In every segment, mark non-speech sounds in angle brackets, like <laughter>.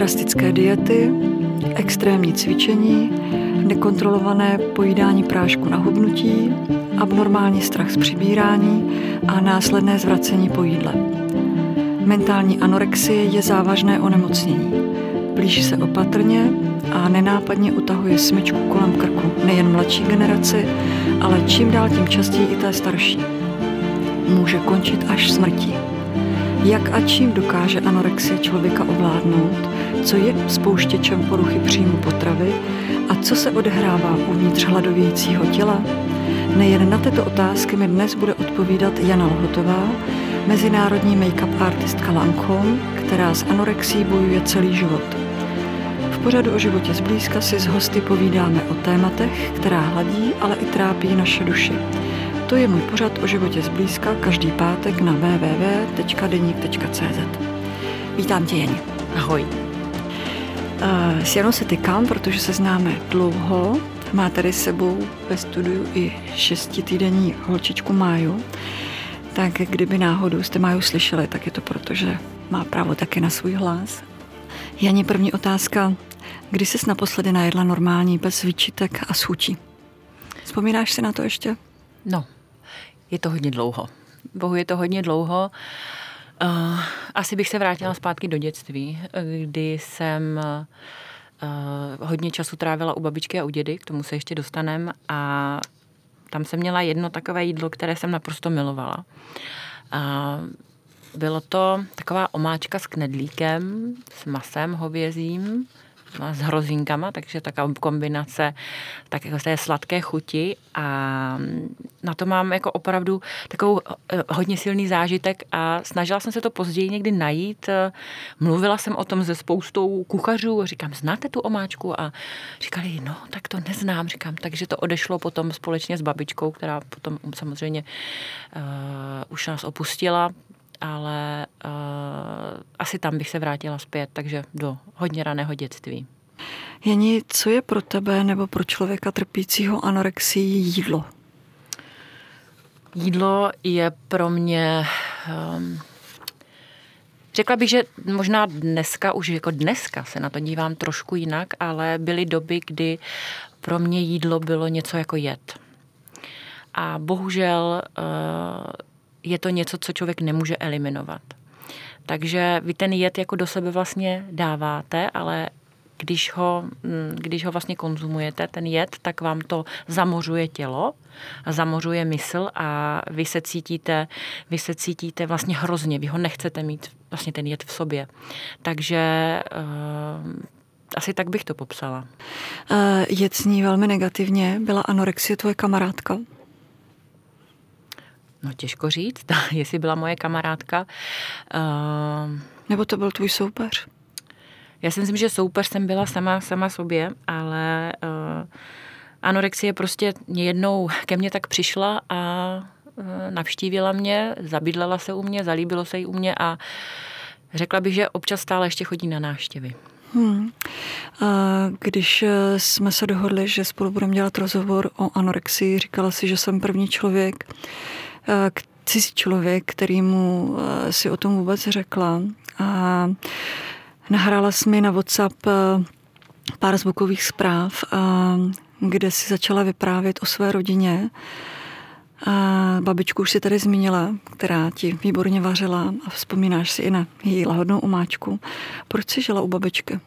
Drastické diety, extrémní cvičení, nekontrolované pojídání prášku na hubnutí, abnormální strach z přibírání a následné zvracení po jídle. Mentální anorexie je závažné onemocnění. Blíží se opatrně a nenápadně utahuje smyčku kolem krku nejen mladší generaci, ale čím dál tím častěji i té starší. Může končit až smrtí. Jak a čím dokáže anorexie člověka ovládnout, co je spouštěčem poruchy příjmu potravy a co se odehrává uvnitř hladovějícího těla? Nejen na tyto otázky mi dnes bude odpovídat Jana Lhotová, mezinárodní make-up artistka Lancome, která s anorexí bojuje celý život. V pořadu o životě zblízka si s hosty povídáme o tématech, která hladí, ale i trápí naše duši. To je můj pořad o životě zblízka každý pátek na www.deník.cz. Vítám tě, Jani. Ahoj. S Janou se tykám, protože se známe dlouho. Má tady sebou ve studiu i šestitýdenní holčičku Máju. Tak kdyby náhodou jste Máju slyšeli, tak je to proto, že má právo taky na svůj hlas. Jani, první otázka. Kdy jsi naposledy najedla normální, bez výčitek a schutí? Vzpomínáš si na to ještě? No, je to hodně dlouho. Bohu je to hodně dlouho. Uh, asi bych se vrátila zpátky do dětství, kdy jsem uh, hodně času trávila u babičky a u dědy, k tomu se ještě dostanem a tam jsem měla jedno takové jídlo, které jsem naprosto milovala. Bylo to taková omáčka s knedlíkem, s masem hovězím, s hrozinkama, takže taková kombinace tak jako té sladké chuti a na to mám jako opravdu takovou eh, hodně silný zážitek a snažila jsem se to později někdy najít. Mluvila jsem o tom se spoustou kuchařů, říkám, znáte tu omáčku? A říkali, no, tak to neznám, říkám, takže to odešlo potom společně s babičkou, která potom samozřejmě uh, už nás opustila, ale uh, asi tam bych se vrátila zpět, takže do hodně raného dětství. Jeni, co je pro tebe nebo pro člověka trpícího anorexií jídlo? Jídlo je pro mě... Um, Řekla bych, že možná dneska, už jako dneska se na to dívám trošku jinak, ale byly doby, kdy pro mě jídlo bylo něco jako jed. A bohužel uh, je to něco, co člověk nemůže eliminovat. Takže vy ten jed jako do sebe vlastně dáváte, ale když ho, mm, když ho vlastně konzumujete, ten jed, tak vám to zamořuje tělo, zamořuje mysl a vy se cítíte, vy se cítíte vlastně hrozně, vy ho nechcete mít vlastně ten jed v sobě. Takže uh, asi tak bych to popsala. Uh, jed zní velmi negativně. Byla anorexie tvoje kamarádka? No těžko říct, <laughs> jestli byla moje kamarádka. Uh, Nebo to byl tvůj soupeř? Já si myslím, že soupeř jsem byla sama, sama sobě, ale uh, anorexie prostě jednou ke mně tak přišla a uh, navštívila mě, zabydlela se u mě, zalíbilo se jí u mě a řekla bych, že občas stále ještě chodí na návštěvy. Hmm. A když jsme se dohodli, že spolu budeme dělat rozhovor o anorexii, říkala si, že jsem první člověk, cizí člověk, kterýmu si o tom vůbec řekla. A Nahrála jsi mi na WhatsApp eh, pár zvukových zpráv, eh, kde si začala vyprávět o své rodině. A babičku už si tady zmínila, která ti výborně vařila a vzpomínáš si i na její lahodnou umáčku. Proč jsi žila u babičky?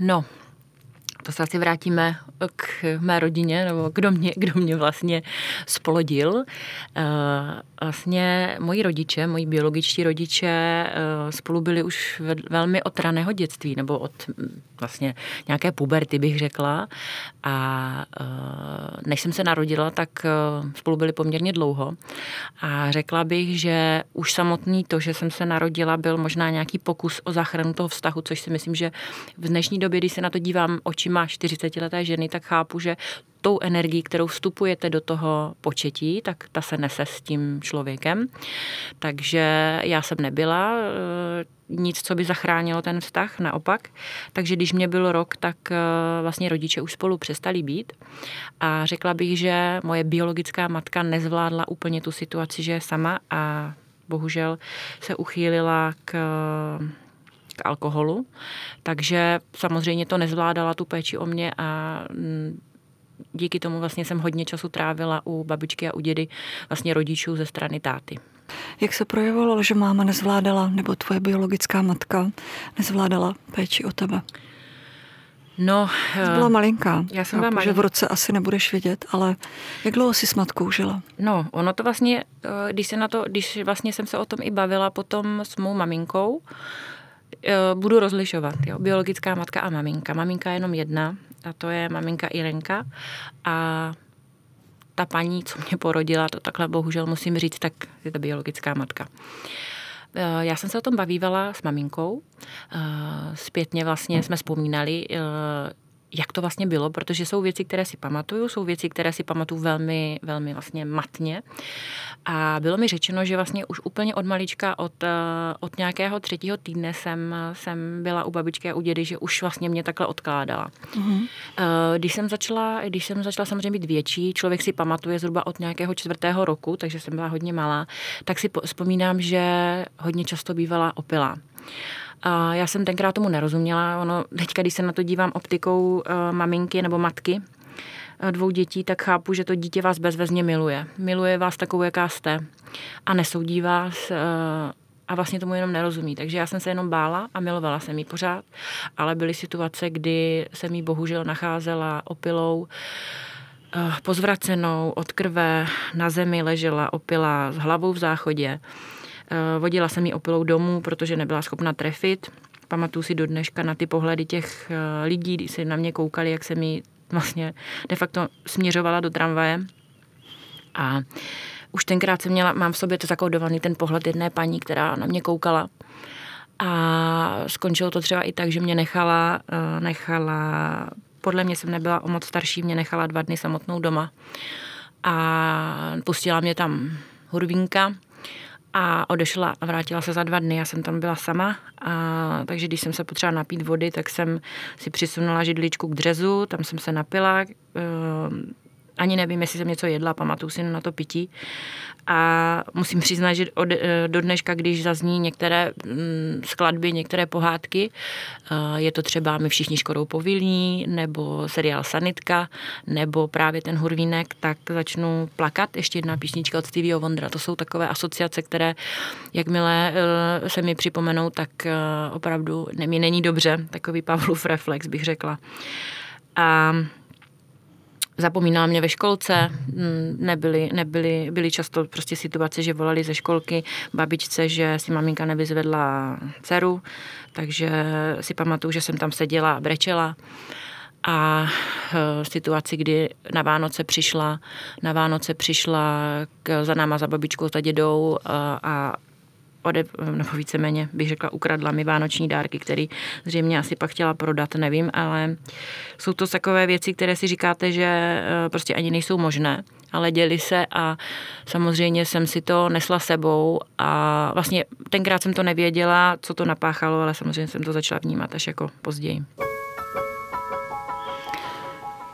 No, to se asi vrátíme k mé rodině, nebo kdo mě, kdo mě vlastně spolodil. Eh, vlastně moji rodiče, moji biologičtí rodiče eh, spolu byli už velmi od raného dětství, nebo od hm, vlastně nějaké puberty bych řekla. A eh, než jsem se narodila, tak spolu byli poměrně dlouho. A řekla bych, že už samotný to, že jsem se narodila, byl možná nějaký pokus o záchranu toho vztahu, což si myslím, že v dnešní době, když se na to dívám očima 40-leté ženy, tak chápu, že tou energií, kterou vstupujete do toho početí, tak ta se nese s tím člověkem. Takže já jsem nebyla eh, nic, co by zachránilo ten vztah, naopak. Takže když mě byl rok, tak eh, vlastně rodiče už spolu přestali být. A řekla bych, že moje biologická matka nezvládla úplně tu situaci, že je sama a bohužel se uchýlila k k alkoholu, takže samozřejmě to nezvládala tu péči o mě a mm, díky tomu vlastně jsem hodně času trávila u babičky a u dědy, vlastně rodičů ze strany táty. Jak se projevovalo, že máma nezvládala, nebo tvoje biologická matka nezvládala péči o tebe? No, Jsi byla eh, malinká. Já jsem byla malinká. že v roce asi nebudeš vědět, ale jak dlouho jsi s matkou žila? No, ono to vlastně, eh, když se na to, když vlastně jsem se o tom i bavila potom s mou maminkou, budu rozlišovat, jo, biologická matka a maminka. Maminka je jenom jedna a to je maminka Irenka a ta paní, co mě porodila, to takhle bohužel musím říct, tak je to biologická matka. Eh, já jsem se o tom bavívala s maminkou. Eh, zpětně vlastně jsme vzpomínali, eh, jak to vlastně bylo, protože jsou věci, které si pamatuju, jsou věci, které si pamatuju velmi, velmi vlastně matně. A bylo mi řečeno, že vlastně už úplně od malička, od, eh, od nějakého třetího týdne jsem, jsem byla u babičky a u dědy, že už vlastně mě takhle odkládala. Mm-hmm. Když jsem začala, když jsem začala samozřejmě být větší, člověk si pamatuje zhruba od nějakého čtvrtého roku, takže jsem byla hodně malá, tak si vzpomínám, že hodně často bývala opila. A já jsem tenkrát tomu nerozuměla. Ono, teďka, když se na to dívám optikou uh, maminky nebo matky uh, dvou dětí, tak chápu, že to dítě vás bezvezně miluje. Miluje vás takovou, jaká jste. A nesoudí vás uh, a vlastně tomu jenom nerozumí. Takže já jsem se jenom bála a milovala jsem ji pořád, ale byly situace, kdy jsem jí bohužel nacházela opilou, pozvracenou od krve, na zemi ležela opila s hlavou v záchodě. Eh, vodila jsem ji opilou domů, protože nebyla schopna trefit. Pamatuju si do dneška na ty pohledy těch eh, lidí, když se na mě koukali, jak se mi vlastně de facto směřovala do tramvaje. A už tenkrát jsem měla, mám v sobě to zakódovaný ten pohled jedné paní, která na mě koukala. A skončilo to třeba i tak, že mě nechala, eh, nechala podle mě jsem nebyla o moc starší, mě nechala dva dny samotnou doma. A pustila mě tam hurvínka, a odešla a vrátila se za dva dny. Já jsem tam byla sama, a, takže když jsem se potřeba napít vody, tak jsem si přisunula židličku k dřezu, tam jsem se napila, ani nevím, jestli jsem něco jedla, pamatuju si na to pití. A musím přiznat, že od, eh, do dneška, když zazní některé mm, skladby, některé pohádky, eh, je to třeba My všichni škodou povilní, nebo seriál Sanitka, nebo právě ten Hurvínek, tak začnu plakat. Ještě jedna písnička od Stevieho Wondera. To jsou takové asociace, které, jakmile eh, se mi připomenou, tak opravdu mi není dobře. Takový Pavlův reflex, bych řekla. A zapomínala mě ve školce, mm, nebyly, nebyly, byly často prostě situace, že volali ze školky babičce, že si maminka nevyzvedla dceru, takže si pamatuju, že jsem tam seděla a brečela. A v situaci, kdy na Vánoce přišla, na Vánoce přišla k, za náma za babičkou, za dědou a, a ode, nebo víceméně bych řekla, ukradla mi vánoční dárky, který zřejmě asi pak chtěla prodat, nevím, ale jsou to takové věci, které si říkáte, že eh, prostě ani nejsou možné, ale děli se a samozřejmě jsem si to nesla sebou a vlastně tenkrát jsem to nevěděla, co to napáchalo, ale samozřejmě jsem to začala vnímat až jako později.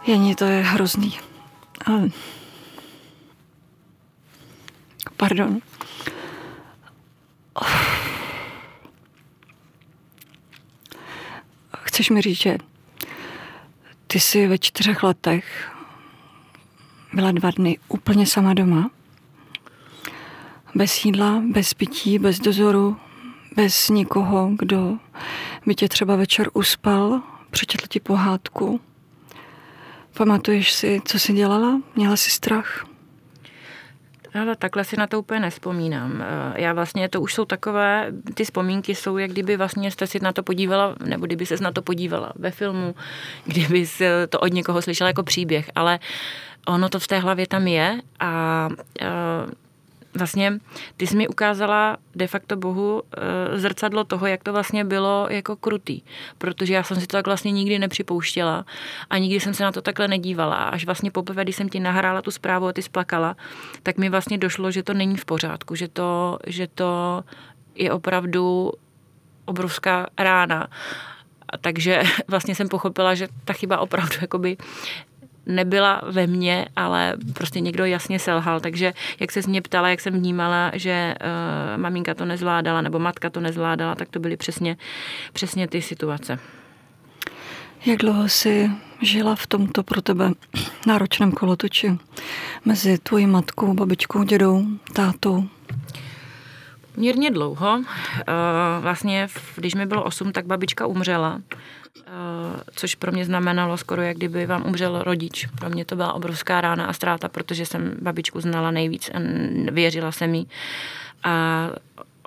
Jení, to je hrozný. Ale... Pardon. Chceš mi říct, že ty jsi ve čtyřech letech byla dva dny úplně sama doma? Bez jídla, bez pití, bez dozoru, bez nikoho, kdo by tě třeba večer uspal, přečetl ti pohádku. Pamatuješ si, co jsi dělala? Měla jsi strach? Ale takhle si na to úplně nespomínám. Eh, já vlastně, to už jsou takové, ty vzpomínky jsou, jak kdyby vlastně jste si na to podívala, nebo kdyby se na to podívala ve filmu, kdyby se to od někoho slyšela jako příběh, ale ono to v té hlavě tam je a, eh, vlastně ty jsi mi ukázala de facto Bohu eh, zrcadlo toho, jak to vlastně bylo jako krutý. Protože já jsem si to tak vlastně nikdy nepřipouštěla a nikdy jsem se na to takhle nedívala. Až vlastně poprvé, když jsem ti nahrála tu zprávu a ty splakala, tak mi vlastně došlo, že to není v pořádku, že to, že to je opravdu obrovská rána. A takže <laughs> vlastně jsem pochopila, že ta chyba opravdu jakoby nebyla ve mně, ale prostě někdo jasně selhal. Takže jak se mě ptala, jak jsem vnímala, že uh, maminka to nezvládala nebo matka to nezvládala, tak to byly přesně, přesně ty situace. Jak dlouho jsi žila v tomto pro tebe náročném kolotoči mezi tvojí matkou, babičkou, dědou, tátou? Mírně dlouho. Eh, vlastně, když mi bylo 8, tak babička umřela, eh, což pro mě znamenalo skoro, jak kdyby vám umřel rodič. Pro mě to byla obrovská rána a ztráta, protože jsem babičku znala nejvíc a věřila jsem jí. A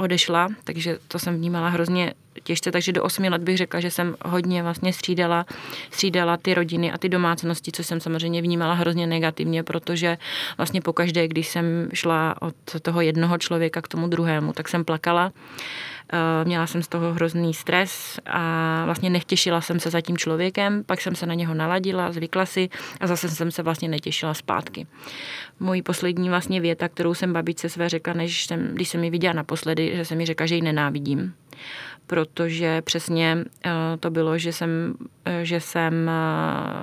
odešla, takže to jsem vnímala hrozně těžce, takže do 8 let bych řekla, že jsem hodně vlastně střídala, střídala ty rodiny a ty domácnosti, co jsem samozřejmě vnímala hrozně negativně, protože vlastně pokaždé, když jsem šla od toho jednoho člověka k tomu druhému, tak jsem plakala měla jsem z toho hrozný stres a vlastně nechtěšila jsem se za tím člověkem, pak jsem se na něho naladila, zvykla si a zase jsem se vlastně netěšila zpátky. Mojí poslední vlastně věta, kterou jsem babičce své řekla, než jsem, když jsem ji viděla naposledy, že jsem mi řekla, že ji nenávidím protože přesně eh, to bylo, že jsem, eh, že jsem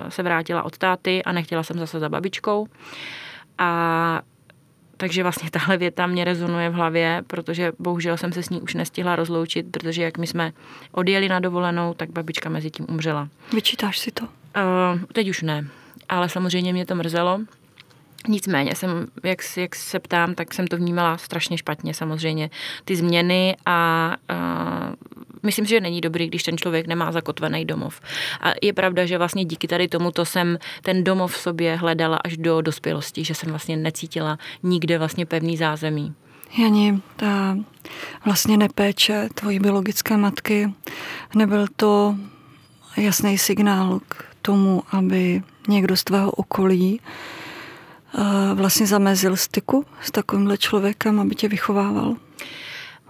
se vrátila od táty a nechtěla jsem zase za babičkou. A takže vlastně tahle věta mě rezonuje v hlavě, protože bohužel jsem se s ní už nestihla rozloučit, protože jak my jsme odjeli na dovolenou, tak babička mezi tím umřela. Vyčítáš si to? Uh, teď už ne, ale samozřejmě mě to mrzelo. Nicméně jsem, jak, jak se ptám, tak jsem to vnímala strašně špatně samozřejmě. Ty změny a uh, myslím si, že není dobrý, když ten člověk nemá zakotvený domov. A je pravda, že vlastně díky tady tomuto jsem ten domov v sobě hledala až do dospělosti, že jsem vlastně necítila nikde vlastně pevný zázemí. Jani, ta vlastně nepéče tvojí biologické matky, nebyl to jasný signál k tomu, aby někdo z tvého okolí eh, vlastně zamezil styku s takovýmhle člověkem, aby tě vychovával?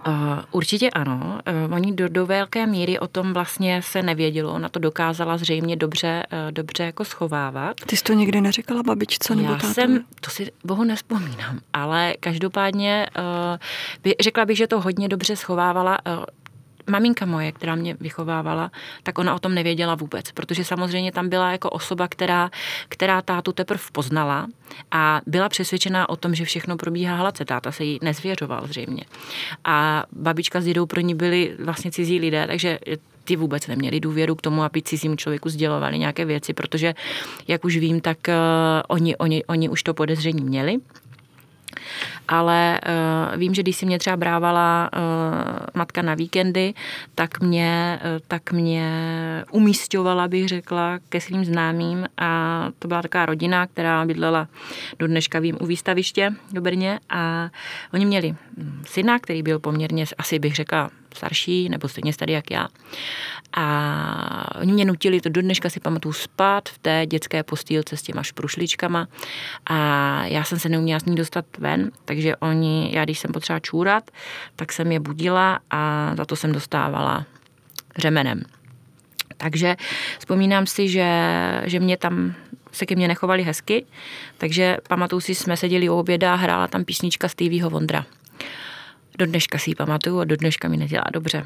Uh, určitě ano. Uh, oni do, do velké míry o tom vlastně se nevědělo. Ona to dokázala zřejmě dobře, uh, dobře jako schovávat. Ty jsi to nikdy neříkala babičce nebo Já tátovi? jsem, to si bohu nespomínám, ale každopádně by, řekla bych, že to hodně dobře schovávala. Maminka moje, která mě vychovávala, tak ona o tom nevěděla vůbec, protože samozřejmě tam byla jako osoba, která, která tátu teprve poznala a byla přesvědčená o tom, že všechno probíhá hladce. Táta se jí nezvěřoval zřejmě. A babička s dědou pro ní byli vlastně cizí lidé, takže ty vůbec neměli důvěru k tomu, aby cizím člověku sdělovali nějaké věci, protože, jak už vím, tak uh, oni, oni, oni už to podezření měli ale uh, vím, že když si mě třeba brávala uh, matka na víkendy, tak mě, uh, tak mě umístěvala, bych řekla, ke svým známým. A to byla taková rodina, která bydlela do dneška vím u výstaviště do Brně. A oni měli syna, který byl poměrně, asi bych řekla, starší nebo stejně starý jak já. A oni mě nutili, to do dneška si pamatuju, spát v té dětské postýlce s těma šprušličkama a já jsem se neuměla s ní dostat ven, takže oni, já když jsem potřeba čůrat, tak jsem je budila a za to jsem dostávala řemenem. Takže vzpomínám si, že, že mě tam se ke mně nechovali hezky, takže pamatuju si, jsme seděli u oběda a hrála tam písnička Stevieho Vondra. Do dneška si ji pamatuju a do dneška mi nedělá dobře.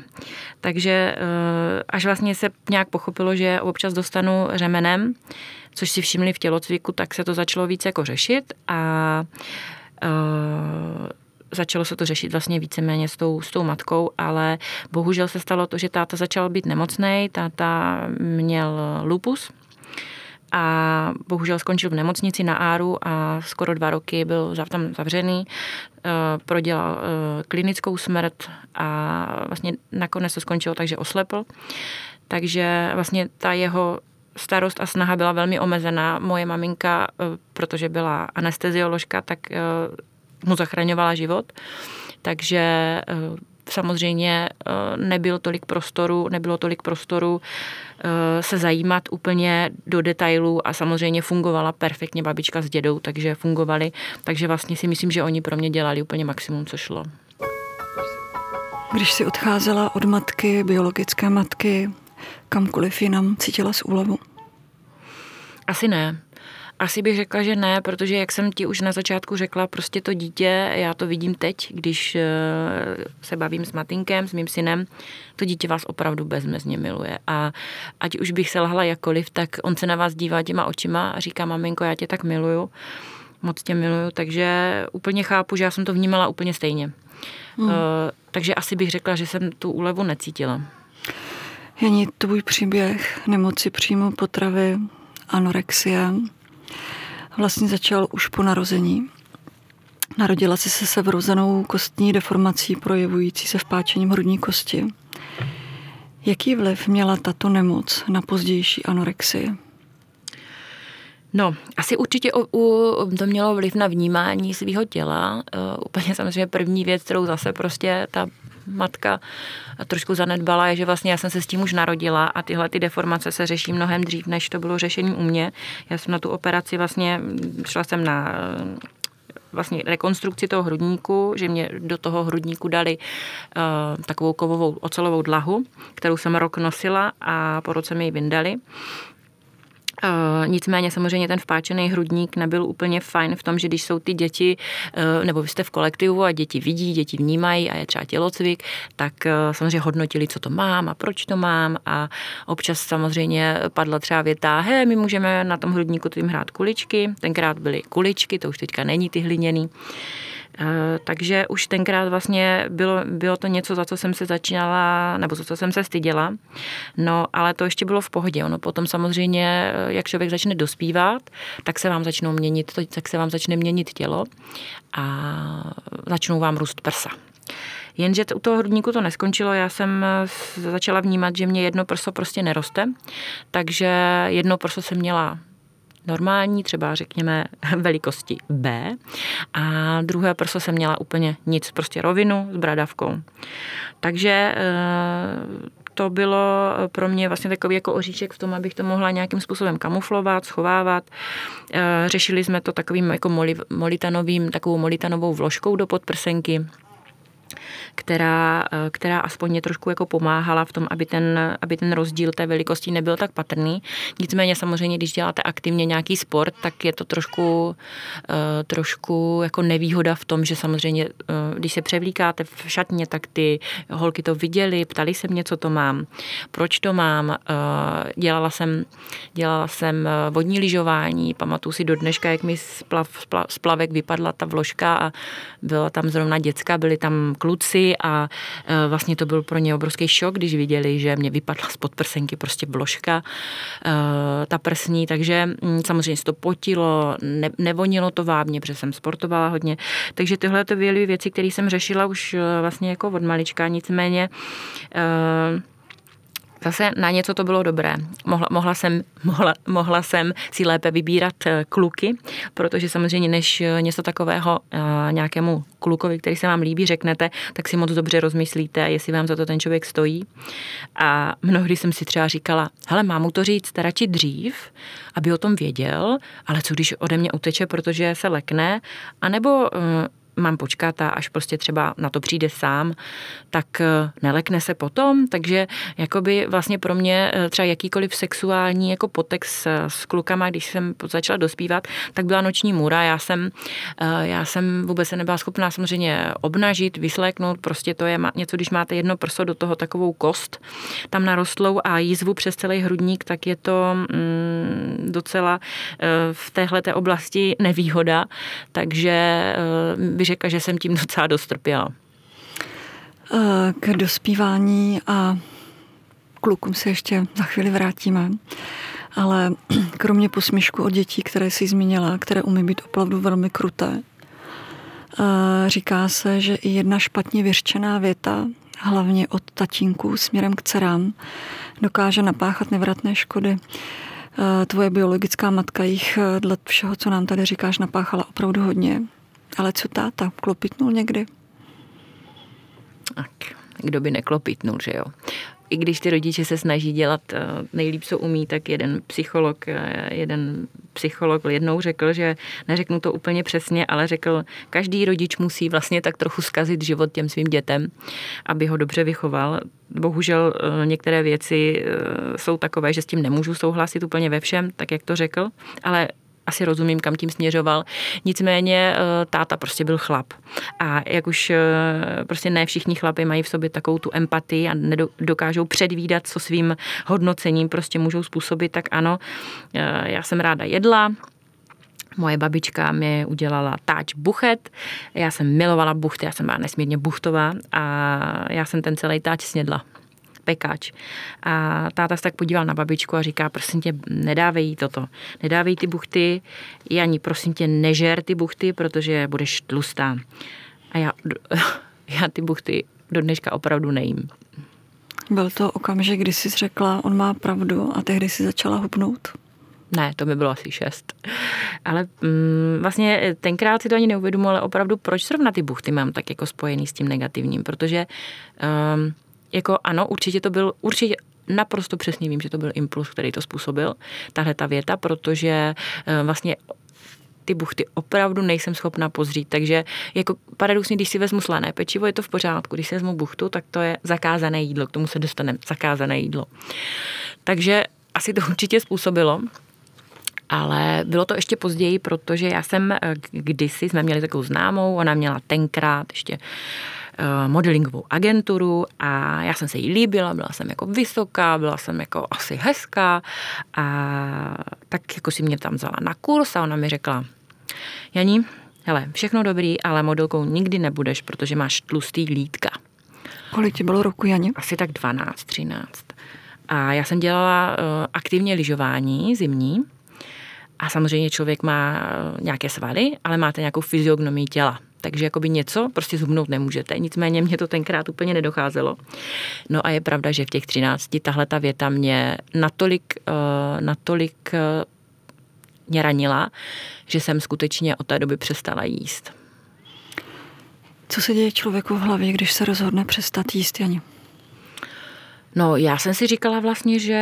Takže eh, až vlastně se nějak pochopilo, že občas dostanu řemenem, což si všimli v tělocviku, tak se to začalo více jako řešit a uh, začalo se to řešit vlastně víceméně s tou, s tou matkou, ale bohužel se stalo to, že táta začal být nemocný, táta měl lupus, a bohužel skončil v nemocnici na Áru a skoro dva roky byl tam zavřený, eh, prodělal eh, klinickou smrt a vlastně nakonec to skončilo tak, že oslepl. Takže vlastně ta jeho starost a snaha byla velmi omezená. Moje maminka, eh, protože byla anestezioložka, tak mu zachraňovala život. Takže samozřejmě nebyl tolik prostoru, nebylo tolik prostoru Eh, se zajímat úplně do detailů a samozřejmě fungovala perfektně babička s dědou, takže fungovali, takže vlastně si myslím, že oni pro mě dělali úplně maximum, co šlo. Když si odcházela od matky, biologické matky, kamkoliv jinam, cítila z úlevu? Asi ne. Asi bych řekla, že ne, protože jak jsem ti už na začátku řekla, prostě to dítě, já to vidím teď, když eh, se bavím s Matinkem, s mým synem, to dítě vás opravdu bezmezně miluje. A ať už bych se lhala jakkoliv, tak on se na vás dívá těma očima a říká, maminko, já tě tak miluju, moc tě miluju, takže úplně chápu, že já jsem to vnímala úplně stejně. Hmm. Uh, takže asi bych řekla, že jsem tu úlevu necítila. Jení, tvůj příběh nemoci příjmu potravy, anorexie, vlastně začal už po narození. Narodila si se se vrozenou kostní deformací projevující se vpáčením hrudní kosti. Jaký vliv měla tato nemoc na pozdější anorexii? No, asi určitě u, u, to mělo vliv na vnímání svého těla. Uh, úplně samozřejmě první věc, kterou zase prostě ta matka trošku zanedbala, je, že vlastně já jsem se s tím už narodila a tyhle ty deformace se řeší mnohem dřív, než to bylo řešení u mě. Já jsem na tu operaci vlastně, šla jsem na vlastně rekonstrukci toho hrudníku, že mě do toho hrudníku dali uh, takovou kovovou ocelovou dlahu, kterou jsem rok nosila a po roce mi ji vyndali. Uh, nicméně samozřejmě ten vpáčený hrudník nebyl úplně fajn v tom, že když jsou ty děti, uh, nebo vy jste v kolektivu a děti vidí, děti vnímají a je třeba tělocvik, tak uh, samozřejmě hodnotili, co to mám a proč to mám a občas samozřejmě padla třeba věta, he, my můžeme na tom hrudníku tím hrát kuličky, tenkrát byly kuličky, to už teďka není ty hliněný. Eh, takže už tenkrát vlastně bylo, bylo to něco, za co jsem se začínala, nebo za co jsem se styděla. No, ale to ještě bylo v pohodě. Ono potom samozřejmě, eh, jak člověk začne dospívat, tak se vám začnou měnit, tak se vám začne měnit tělo a začnou vám růst prsa. Jenže u toho hrudníku to neskončilo, já jsem eh, začala vnímat, že mě jedno prso prostě neroste, takže jedno prso jsem měla normální, třeba řekněme <laughs> velikosti B a druhé prso jsem měla úplně nic, prostě rovinu s bradavkou. Takže eh, to bylo pro mě vlastně takový jako oříšek v tom, abych to mohla nějakým způsobem kamuflovat, schovávat. Eh, řešili jsme to takovým jako molitanovým, takovou molitanovou vložkou do podprsenky která, eh, která aspoň mě trošku jako pomáhala v tom, aby ten, aby ten rozdíl té velikosti nebyl tak patrný. Nicméně samozřejmě, když děláte aktivně nějaký sport, tak je to trošku, eh, trošku jako nevýhoda v tom, že samozřejmě, eh, když se převlíkáte v šatně, tak ty holky to viděly, ptali se mě, co to mám, proč to mám. Dělala jsem, dělala jsem vodní lyžování, pamatuju si do dneška, jak mi z, plav, z plavek vypadla ta vložka a byla tam zrovna děcka, byli tam kluci a e, vlastně to byl pro ně obrovský šok, když viděli, že mě vypadla z podprsenky prostě bložka, e, ta prsní, takže mm, samozřejmě se to potilo, ne, nevonilo to vábně, protože jsem sportovala hodně, takže tyhle to byly věci, které jsem řešila už e, vlastně jako od malička, nicméně Zase na něco to bylo dobré. Mohla, mohla, jsem, mohla, mohla jsem si lépe vybírat eh, kluky, protože samozřejmě než eh, něco takového eh, nějakému klukovi, který se vám líbí, řeknete, tak si moc dobře rozmyslíte, jestli vám za to ten člověk stojí. A mnohdy jsem si třeba říkala, hele, mám mu to říct radši dřív, aby o tom věděl, ale co když ode mě uteče, protože se lekne, anebo mám počkat a až prostě třeba na to přijde sám, tak eh, nelekne se potom, takže jakoby vlastně pro mě eh, třeba jakýkoliv sexuální jako potex s klukama, když jsem začala dospívat, tak byla noční můra, já jsem, eh, já jsem vůbec se nebyla schopná samozřejmě obnažit, vysléknout, prostě to je něco, když máte jedno prso do toho takovou kost tam narostlou a jízvu přes celý hrudník, tak je to mm, docela v téhle oblasti nevýhoda, takže bych řekla, že jsem tím docela dostrpěla. K dospívání a klukům se ještě za chvíli vrátíme. Ale <clears throat> kromě posměšku od dětí, které jsi zmínila, které umí být opravdu velmi kruté, říká se, že i jedna špatně vyřčená věta, hlavně od tatínků směrem k dcerám, dokáže napáchat nevratné škody. Tvoje biologická matka jich dle všeho, co nám tady říkáš, napáchala opravdu hodně. Ale co táta? Klopitnul někdy? Tak, kdo by neklopitnul, že jo? I když ty rodiče se snaží dělat eh, nejlíp, co umí, tak jeden psycholog, eh, jeden psycholog jednou řekl, že neřeknu to úplně přesně, ale řekl, každý rodič musí vlastně tak trochu zkazit život těm svým dětem, aby ho dobře vychoval. Bohužel eh, některé věci jsou takové, že s tím nemůžu souhlasit úplně ve všem, tak jak to řekl, ale asi rozumím, kam tím směřoval. Nicméně eh, táta prostě byl chlap. A jak už eh, prostě ne všichni chlapy mají v sobě takovou tu empatii a dokážou předvídat, co svým hodnocením prostě můžou způsobit, tak ano, eh, já jsem ráda jedla, Moje babička mi udělala táč buchet, já jsem milovala buchty, já jsem byla nesmírně buchtová a já jsem ten celý táč snědla pekáč. A táta se tak podíval na babičku a říká, prosím tě, nedávej jí toto, nedávej ty buchty, ani prosím tě, nežer ty buchty, protože budeš tlustá. A já, <laughs> já ty buchty do dneška opravdu nejím. Byl to okamžik, kdy jsi řekla, on má pravdu a tehdy si začala hubnout? Ne, to by bylo asi šest. Ale mm, vlastně tenkrát si to ani neuvědomuji, ale opravdu proč zrovna ty buchty mám tak jako spojený s tím negativním, protože um, jako ano, určitě to byl, určitě naprosto přesně vím, že to byl impuls, který to způsobil, tahle ta věta, protože eh, vlastně ty buchty opravdu nejsem schopna pozřít. Takže jako paradoxně, když si vezmu slané pečivo, je to v pořádku. Když si vezmu buchtu, tak to je zakázané jídlo. K tomu se dostaneme. Zakázané jídlo. Takže asi to <laughs> určitě způsobilo. Ale bylo to ještě později, protože já jsem eh, kdysi, jsme měli takovou známou, ona měla tenkrát ještě Eh, modelingovou agenturu a já jsem se jí líbila, byla jsem jako vysoká, byla jsem jako asi hezká a tak jako si mě tam vzala na kurz a ona mi řekla, Janí, hele, všechno dobrý, ale modelkou nikdy nebudeš, protože máš tlustý lítka. Kolik ti bylo roku, Janě? Asi tak 12, 13. A já jsem dělala uh, aktivně lyžování zimní a samozřejmě člověk má uh, nějaké svaly, ale máte nějakou fyziognomii těla takže jakoby něco prostě zhubnout nemůžete. Nicméně mě to tenkrát úplně nedocházelo. No a je pravda, že v těch 13 tahle ta věta mě natolik, uh, natolik uh, mě ranila, že jsem skutečně od té doby přestala jíst. Co se děje člověku v hlavě, když se rozhodne přestat jíst, Jani? No, já jsem si říkala vlastně, že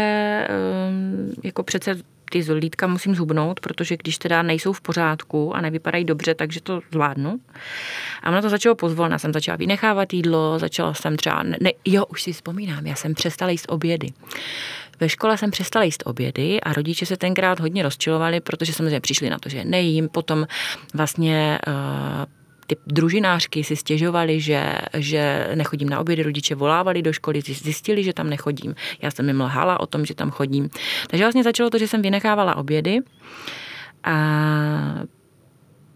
um, jako přece ty zolítka musím zhubnout, protože když teda nejsou v pořádku a nevypadají dobře, takže to zvládnu. A ono to začalo pozvolna. Jsem začala vynechávat jídlo, začala jsem třeba, ne, jo, už si vzpomínám, já jsem přestala jíst obědy. Ve škole jsem přestala jíst obědy a rodiče se tenkrát hodně rozčilovali, protože samozřejmě přišli na to, že nejím. Potom vlastně uh, ty družinářky si stěžovali, že, že nechodím na obědy, rodiče volávali do školy, zjistili, že tam nechodím. Já jsem jim lhala o tom, že tam chodím. Takže vlastně začalo to, že jsem vynechávala obědy a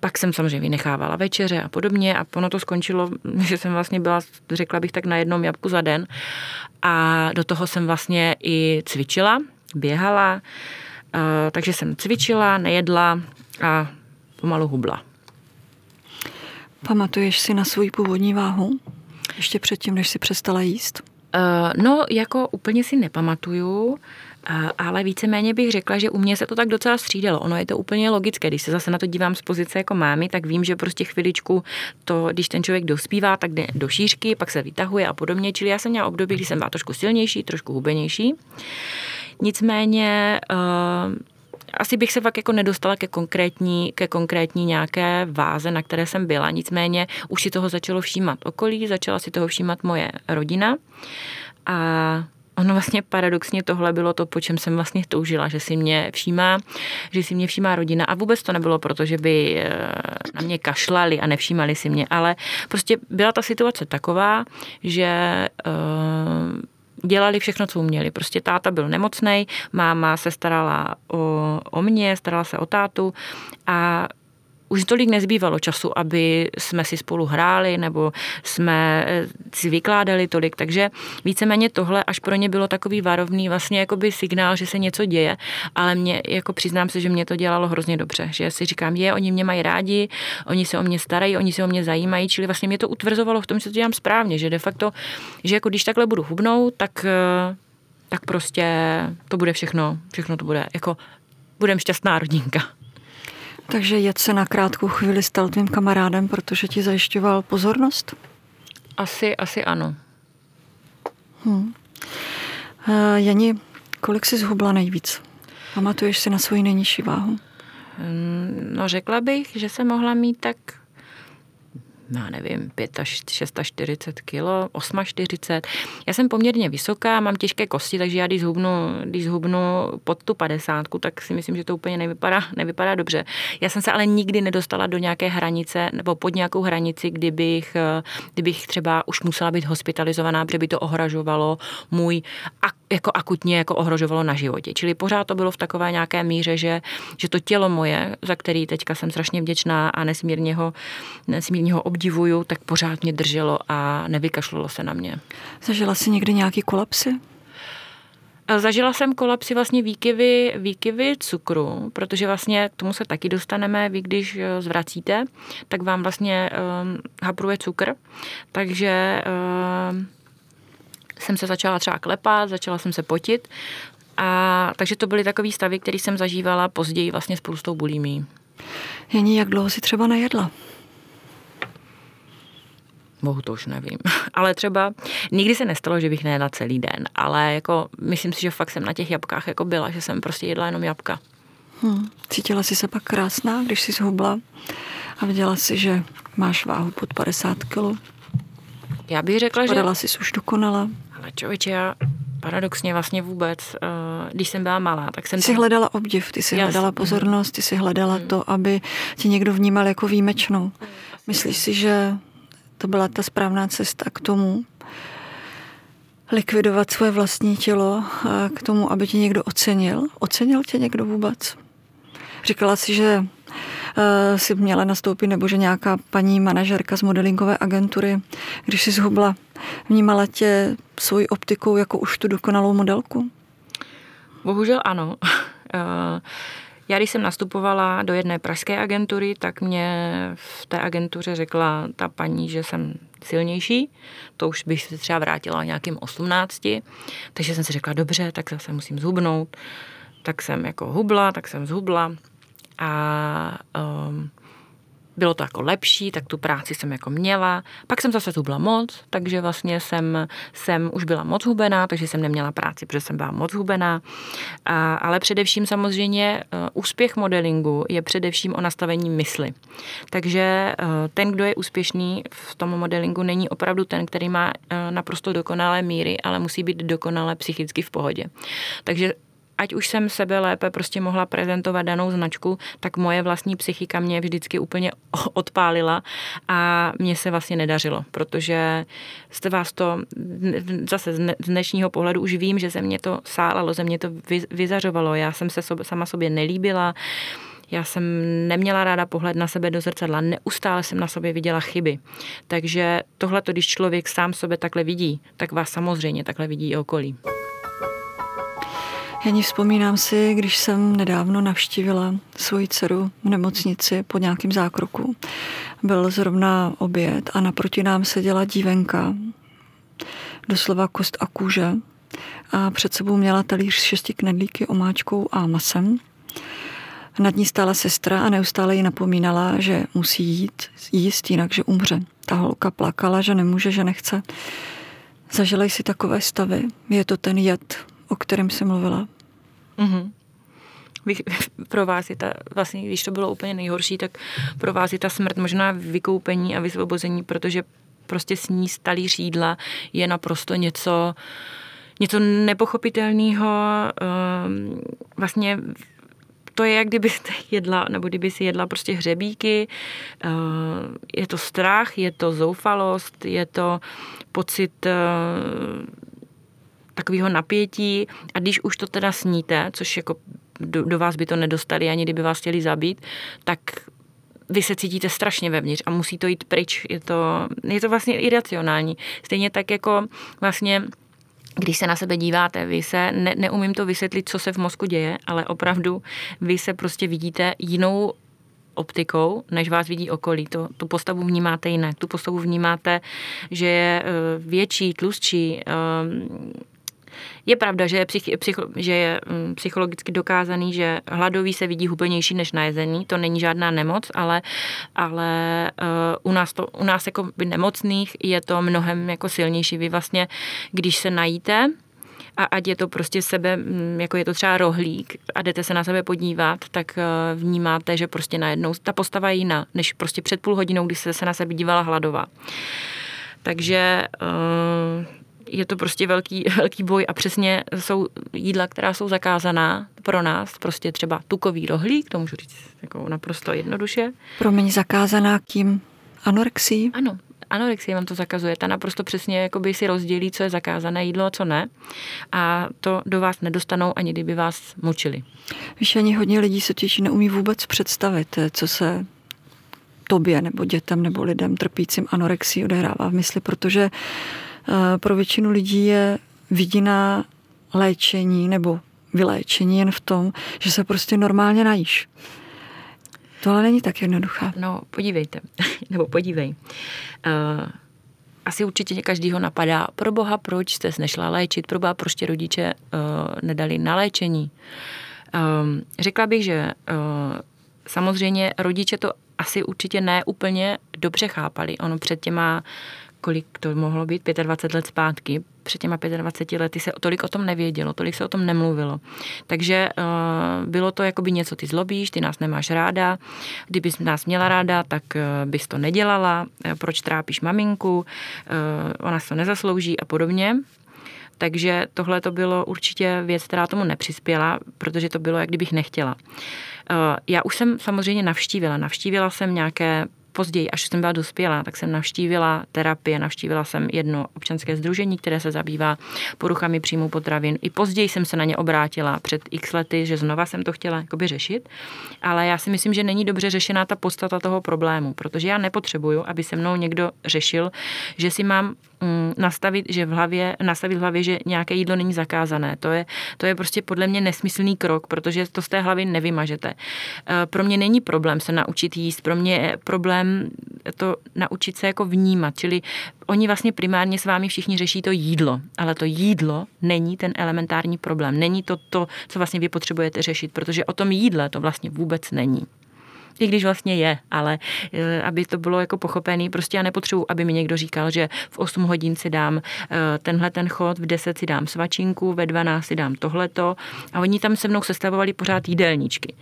pak jsem samozřejmě vynechávala večeře a podobně a ono to skončilo, <laughs> že jsem vlastně byla, řekla bych tak na jednom jabku za den a do toho jsem vlastně i cvičila, běhala, takže jsem cvičila, nejedla a pomalu hubla. Pamatuješ si na svou původní váhu? Ještě předtím, než si přestala jíst? Uh, no, jako úplně si nepamatuju, uh, ale víceméně bych řekla, že u mě se to tak docela střídalo. Ono je to úplně logické. Když se zase na to dívám z pozice jako mámy, tak vím, že prostě chviličku to, když ten člověk dospívá, tak jde do šířky, pak se vytahuje a podobně. Čili já jsem měla období, kdy jsem byla trošku silnější, trošku hubenější. Nicméně uh, asi bych se fakt jako nedostala ke konkrétní, ke konkrétní nějaké váze, na které jsem byla. Nicméně už si toho začalo všímat okolí, začala si toho všímat moje rodina. A ono vlastně paradoxně tohle bylo to, po čem jsem vlastně toužila, že si mě všímá, že si mě všímá rodina a vůbec to nebylo proto, že by eh, na mě kašlali a nevšímali si mě, ale prostě byla ta situace taková, že uh, dělali všechno, co uměli. Prostě táta byl nemocný, máma se starala o, o mě, starala se o tátu a už tolik nezbývalo času, aby jsme si spolu hráli nebo jsme eh, si vykládali tolik, takže víceméně tohle až pro ně bylo takový varovný vlastně jakoby signál, že se něco děje, ale mě, jako přiznám se, že mě to dělalo hrozně dobře, že si říkám, je, oni mě mají rádi, oni se o mě starají, oni se o mě zajímají, čili vlastně mě to utvrzovalo v tom, že to dělám správně, že de facto, že jako když takhle budu hubnout, tak eh, tak prostě to bude všechno, všechno to bude, jako budem šťastná rodinka. Takže jet se na krátkou chvíli stal tvým kamarádem, protože ti zajišťoval pozornost? Asi, asi ano. Hmm. Uh, Jani, kolik jsi zhubla nejvíc? Pamatuješ si na svoji nejnižší váhu? Hmm, no řekla bych, že jsem mohla mít tak já nevím, 5 až 640 kilo, 48. Já jsem poměrně vysoká, mám těžké kosti, takže já když zhubnu, když zhubnu pod tu 50, tak si myslím, že to úplně nevypadá, nevypadá dobře. Já jsem se ale nikdy nedostala do nějaké hranice nebo pod nějakou hranici, kdybych, kdybych třeba už musela být hospitalizovaná, protože by to ohrožovalo můj, jako akutně jako ohrožovalo na životě. Čili pořád to bylo v takové nějaké míře, že, že to tělo moje, za který teďka jsem strašně vděčná a nesmírně ho, nesmírně ho obdivuju, tak pořád mě drželo a nevykašlilo se na mě. Zažila jsi někdy nějaký kolapsy? Zažila jsem kolapsy vlastně výkyvy, výkyvy cukru, protože vlastně k tomu se taky dostaneme. Vy, když eh, zvracíte, tak vám vlastně um, hapruje cukr. Takže um, jsem se začala třeba klepat, začala jsem se potit. A, takže to byly takové stavy, které jsem zažívala později vlastně s tou bulimí. Jení, jak dlouho si třeba nejedla? Bohu to už nevím. <laughs> Ale třeba nikdy se nestalo, že bych nejedla celý den, ale jako myslím si, že fakt jsem na těch jabkách jako byla, že jsem prostě jedla jenom jabka. Hmm. Cítila jsi se pak krásná, když jsi zhubla a viděla si, že máš váhu pod 50 kg? Já bych řekla, Padala že... jsi už dokonala. Ale člověče, já paradoxně vlastně vůbec, eh, když jsem byla malá, tak jsem... Ty jsi tam... hledala obdiv, ty jsi Jas. hledala pozornost, ty jsi hledala hmm. to, aby tě někdo vnímal jako výjimečnou. Myslíš si, že to byla ta správná cesta k tomu, likvidovat svoje vlastní tělo, k tomu, aby tě někdo ocenil. Ocenil tě někdo vůbec? Říkala si, že uh, si měla nastoupit, nebo že nějaká paní manažerka z modelingové agentury, když si zhubla, vnímala tě svojí optikou jako už tu dokonalou modelku? Bohužel ano. <laughs> Já když jsem nastupovala do jedné pražské agentury, tak mě v té agentuře řekla ta paní, že jsem silnější. To už bych se třeba vrátila nějakým 18. Takže jsem si řekla, dobře, tak zase musím zhubnout. Tak jsem jako hubla, tak jsem zhubla. A um, bylo to jako lepší, tak tu práci jsem jako měla. Pak jsem zase zhubla moc, takže vlastně jsem, jsem už byla moc hubená, takže jsem neměla práci, protože jsem byla moc hubená. A, ale především samozřejmě uh, úspěch modelingu je především o nastavení mysli. Takže uh, ten, kdo je úspěšný v tom modelingu, není opravdu ten, který má uh, naprosto dokonalé míry, ale musí být dokonale psychicky v pohodě. Takže ať už jsem sebe lépe prostě mohla prezentovat danou značku, tak moje vlastní psychika mě vždycky úplně <laughs> odpálila a mně se vlastně nedařilo, protože jste vás to zase z dnešního pohledu už vím, že se mě to sálalo, ze mě to vyzařovalo, já jsem se sama sobě nelíbila, já jsem neměla ráda pohled na sebe do zrcadla, neustále jsem na sobě viděla chyby. Takže tohle, když člověk sám sobě takhle vidí, tak vás samozřejmě takhle vidí i okolí. Já ní vzpomínám si, když jsem nedávno navštívila svoji dceru v nemocnici po nějakém zákroku. Byl zrovna oběd a naproti nám seděla dívenka, doslova kost a kůže. A před sebou měla talíř s šesti knedlíky, omáčkou a masem. Nad ní stála sestra a neustále ji napomínala, že musí jít, jíst jinak, že umře. Ta holka plakala, že nemůže, že nechce. Zažila si takové stavy. Je to ten jed, o kterém jsem mluvila. Mm-hmm. <laughs> Pro vás je ta, vlastně, když to bylo úplně nejhorší, tak pro vás je ta smrt možná vykoupení a vysvobození, protože prostě sní stalý řídla je naprosto něco, něco nepochopitelného. Ehm, vlastně to je, jak kdybyste <laughs> jedla, nebo kdyby si jedla prostě hřebíky. Ehm, je to strach, je to zoufalost, je to pocit ehm, takového napětí a když už to teda sníte, což jako do, do vás by to nedostali, ani kdyby vás chtěli zabít, tak vy se cítíte strašně vevnitř a musí to jít pryč. Je to, je to vlastně iracionální. Stejně tak jako vlastně když se na sebe díváte, vy se, ne, neumím to vysvětlit, co se v mozku děje, ale opravdu vy se prostě vidíte jinou optikou, než vás vidí okolí. To, tu postavu vnímáte jinak. Tu postavu vnímáte, že je eh, větší, tlustší, ehm, je pravda, že je, psych, psycho, že je um, psychologicky dokázaný, že hladový se vidí hubenější než najezený. To není žádná nemoc, ale, ale uh, u, nás to, u nás jako by nemocných je to mnohem jako silnější. Vy vlastně, když se najíte, a ať je to prostě sebe, mm, jako je to třeba rohlík a jdete se na sebe podívat, tak eh, vnímáte, že prostě najednou ta postava je jiná, než prostě před půl hodinou, kdy se se na sebe dívala hladová. Takže eh, je to prostě velký, <laughs> velký boj a přesně jsou jídla, která jsou zakázaná pro nás, prostě třeba tukový rohlík, to můžu říct jako naprosto jednoduše. Promiň, zakázaná tím anorexí? Ano, anorexie vám to zakazuje. Ta naprosto přesně jakoby si rozdělí, co je zakázané jídlo a co ne. A to do vás nedostanou, ani kdyby vás mučili. Víš, ani hodně lidí se těší neumí vůbec představit, co se tobě nebo dětem nebo lidem trpícím anorexí odehrává v mysli, protože eh, pro většinu lidí je vidina léčení nebo vyléčení jen v tom, že se prostě normálně najíš. To ale není tak jednoduché. No, podívejte, <laughs> nebo podívej. Uh, asi určitě každýho napadá, pro boha, proč jste nešla léčit, pro boha, proč tě rodiče uh, nedali na léčení. Um, řekla bych, že uh, samozřejmě rodiče to asi určitě ne úplně dobře chápali. Ono před těma kolik to mohlo být, 25 let zpátky, před těma 25 lety se tolik o tom nevědělo, tolik se o tom nemluvilo. Takže uh, bylo to jako by něco, ty zlobíš, ty nás nemáš ráda, kdybys nás měla ráda, tak uh, bys to nedělala, uh, proč trápíš maminku, uh, ona se to nezaslouží a podobně. Takže tohle to bylo určitě věc, která tomu nepřispěla, protože to bylo, jak kdybych nechtěla. Já už jsem samozřejmě navštívila. Navštívila jsem nějaké později, až jsem byla dospělá, tak jsem navštívila terapie, navštívila jsem jedno občanské združení, které se zabývá poruchami příjmu potravin. I později jsem se na ně obrátila před x lety, že znova jsem to chtěla jakoby řešit, ale já si myslím, že není dobře řešená ta podstata toho problému, protože já nepotřebuju, aby se mnou někdo řešil, že si mám mm, nastavit, že v hlavě, nastavit v hlavě, že nějaké jídlo není zakázané. To je, to je prostě podle mě nesmyslný krok, protože to z té hlavy nevymažete. Eh, pro mě není problém se naučit jíst, pro mě je problém problém to naučit se jako vnímat, čili oni vlastně primárně s vámi všichni řeší to jídlo, ale to jídlo není ten elementární problém, není to to, co vlastně vy potřebujete řešit, protože o tom jídle to vlastně vůbec není i když vlastně je, ale e, aby to bylo jako pochopený, prostě já nepotřebuji, aby mi někdo říkal, že v 8 hodin si dám e, tenhle ten chod, v 10 si dám svačinku, ve 12 si dám tohleto a oni tam se mnou sestavovali pořád jídelníčky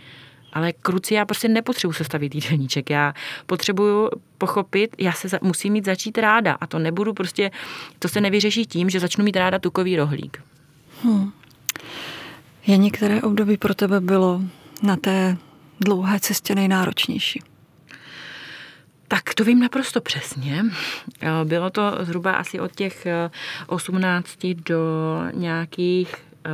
ale kruci já prostě nepotřebuji sestavit jídelníček. Já potřebuju pochopit, já se za, musím mít začít ráda a to nebudu prostě, to se nevyřeší tím, že začnu mít ráda tukový rohlík. Hmm. Je některé období pro tebe bylo na té dlouhé cestě nejnáročnější? Tak to vím naprosto přesně. Bylo to zhruba asi od těch 18 eh, do nějakých eh,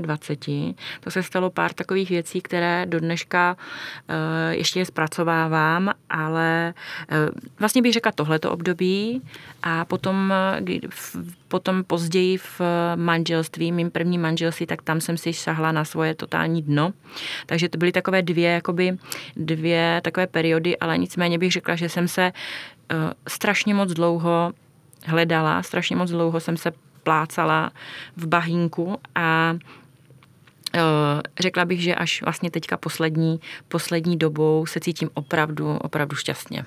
23, to se stalo pár takových věcí, které do dneška eh, ještě zpracovávám, ale eh, vlastně bych řekla tohleto období a potom, eh, potom později v manželství, mým prvním manželství, tak tam jsem si šahla na svoje totální dno. Takže to byly takové dvě, jakoby dvě takové periody, ale nicméně bych řekla, že jsem se strašně moc dlouho hledala, strašně moc dlouho jsem se plácala v bahínku a e, řekla bych, že až vlastně teďka poslední, poslední dobou se cítím opravdu, opravdu šťastně.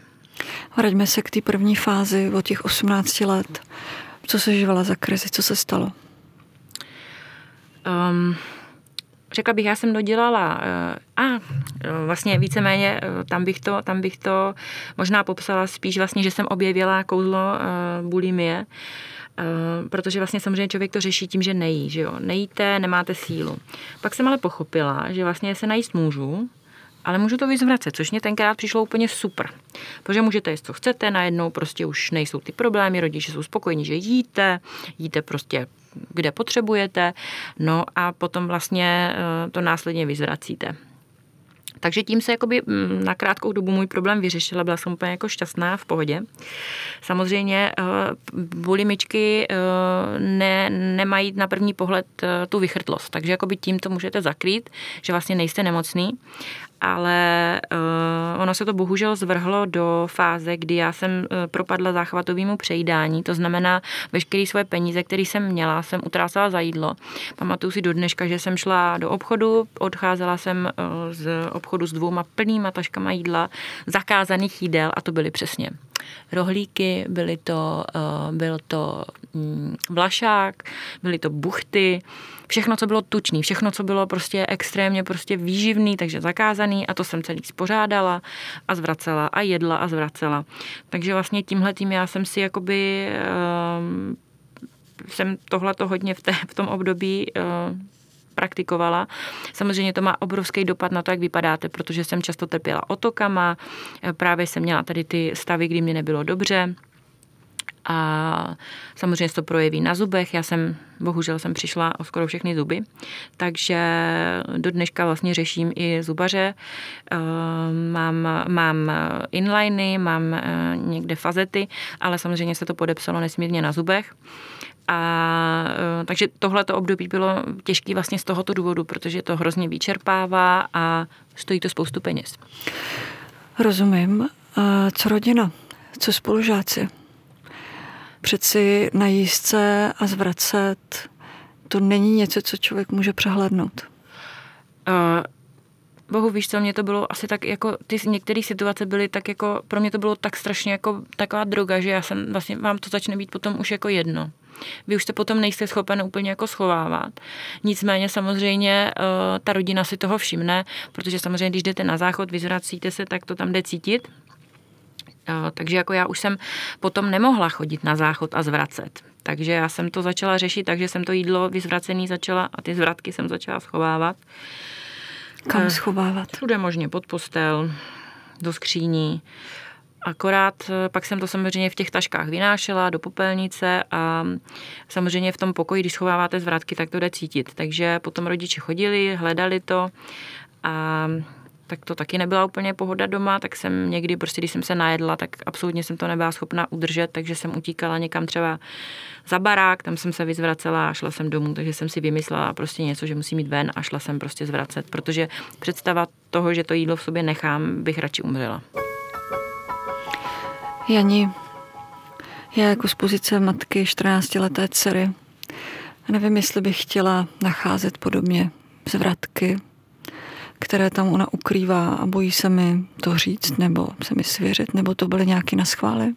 Vraťme se k té první fázi od těch 18 let. Co se žila za krizi, co se stalo? Um, řekla bych, já jsem dodělala uh, a uh, vlastně víceméně tam bych, to, tam bych to možná popsala spíš vlastně, že jsem objevila kouzlo bulimie, Eh, protože vlastně samozřejmě člověk to řeší tím, že nejí, že jo. Nejíte, nemáte sílu. Pak jsem ale pochopila, že vlastně se najíst můžu, ale můžu to vyzvracet, což mě tenkrát přišlo úplně super. Protože můžete jíst, co chcete, najednou prostě už nejsou ty problémy, rodiče jsou spokojení, že jíte, jíte prostě kde potřebujete, no a potom vlastně eh, to následně vyzvracíte. Takže tím se jakoby mm, na krátkou dobu můj problém vyřešila, byla jsem úplně jako šťastná, v pohodě. Samozřejmě eh, bulimičky eh, ne, nemají na první pohled eh, tu vychrtlost, takže jakoby tím to můžete zakrýt, že vlastně nejste nemocný ale uh, ono se to bohužel zvrhlo do fáze, kdy já jsem uh, propadla záchvatovému přejídání, to znamená veškeré svoje peníze, které jsem měla, jsem utrácela za jídlo. Pamatuju si do dneška, že jsem šla do obchodu, odcházela jsem uh, z obchodu s dvouma plnýma taškama jídla, zakázaných jídel a to byly přesně rohlíky, byly to, uh, byl to um, vlašák, byly to buchty, všechno, co bylo tučný, všechno, co bylo prostě extrémně prostě výživný, takže zakázaný a to jsem celý spořádala a zvracela a jedla a zvracela. Takže vlastně tímhle tím já jsem si jakoby um, jsem tohle hodně v, té, v tom období uh, praktikovala. Samozřejmě to má obrovský dopad na to, jak vypadáte, protože jsem často trpěla otokama, právě jsem měla tady ty stavy, kdy mi nebylo dobře, a samozřejmě se to projeví na zubech. Já jsem, bohužel jsem přišla o skoro všechny zuby, takže do dneška vlastně řeším i zubaře. Ehm, mám, mám inliny, mám eh, někde fazety, ale samozřejmě se to podepsalo nesmírně na zubech. A e, takže tohleto období bylo těžké vlastně z tohoto důvodu, protože to hrozně vyčerpává a stojí to spoustu peněz. Rozumím. A co rodina? Co spolužáci? Přeci na jízdce a zvracet to není něco, co člověk může přehlednout. Uh, bohu víš co, mě to bylo asi tak jako, ty některé situace byly tak jako, pro mě to bylo tak strašně jako taková droga, že já jsem vlastně, vám to začne být potom už jako jedno. Vy už se potom nejste schopen úplně jako schovávat. Nicméně samozřejmě uh, ta rodina si toho všimne, protože samozřejmě, když jdete na záchod, vyzvracíte se, tak to tam jde cítit. Uh, takže jako já už jsem potom nemohla chodit na záchod a zvracet. Takže já jsem to začala řešit, takže jsem to jídlo vyzvracený začala a ty zvratky jsem začala schovávat. Kam schovávat? Všude možně, pod postel, do skříní. Akorát eh, pak jsem to samozřejmě v těch taškách vynášela do popelnice a samozřejmě v tom pokoji, když schováváte zvratky, tak to jde cítit. Takže potom rodiče chodili, hledali to a tak to taky nebyla úplně pohoda doma, tak jsem někdy, prostě když jsem se najedla, tak absolutně jsem to nebyla schopna udržet, takže jsem utíkala někam třeba za barák, tam jsem se vyzvracela a šla jsem domů, takže jsem si vymyslela prostě něco, že musím jít ven a šla jsem prostě zvracet, protože představa toho, že to jídlo v sobě nechám, bych radši umřela. Jani, já jako z pozice matky 14-leté dcery nevím, jestli bych chtěla nacházet podobně zvratky, které tam ona ukrývá a bojí se mi to říct nebo se mi svěřit, nebo to byly nějaké naschvály?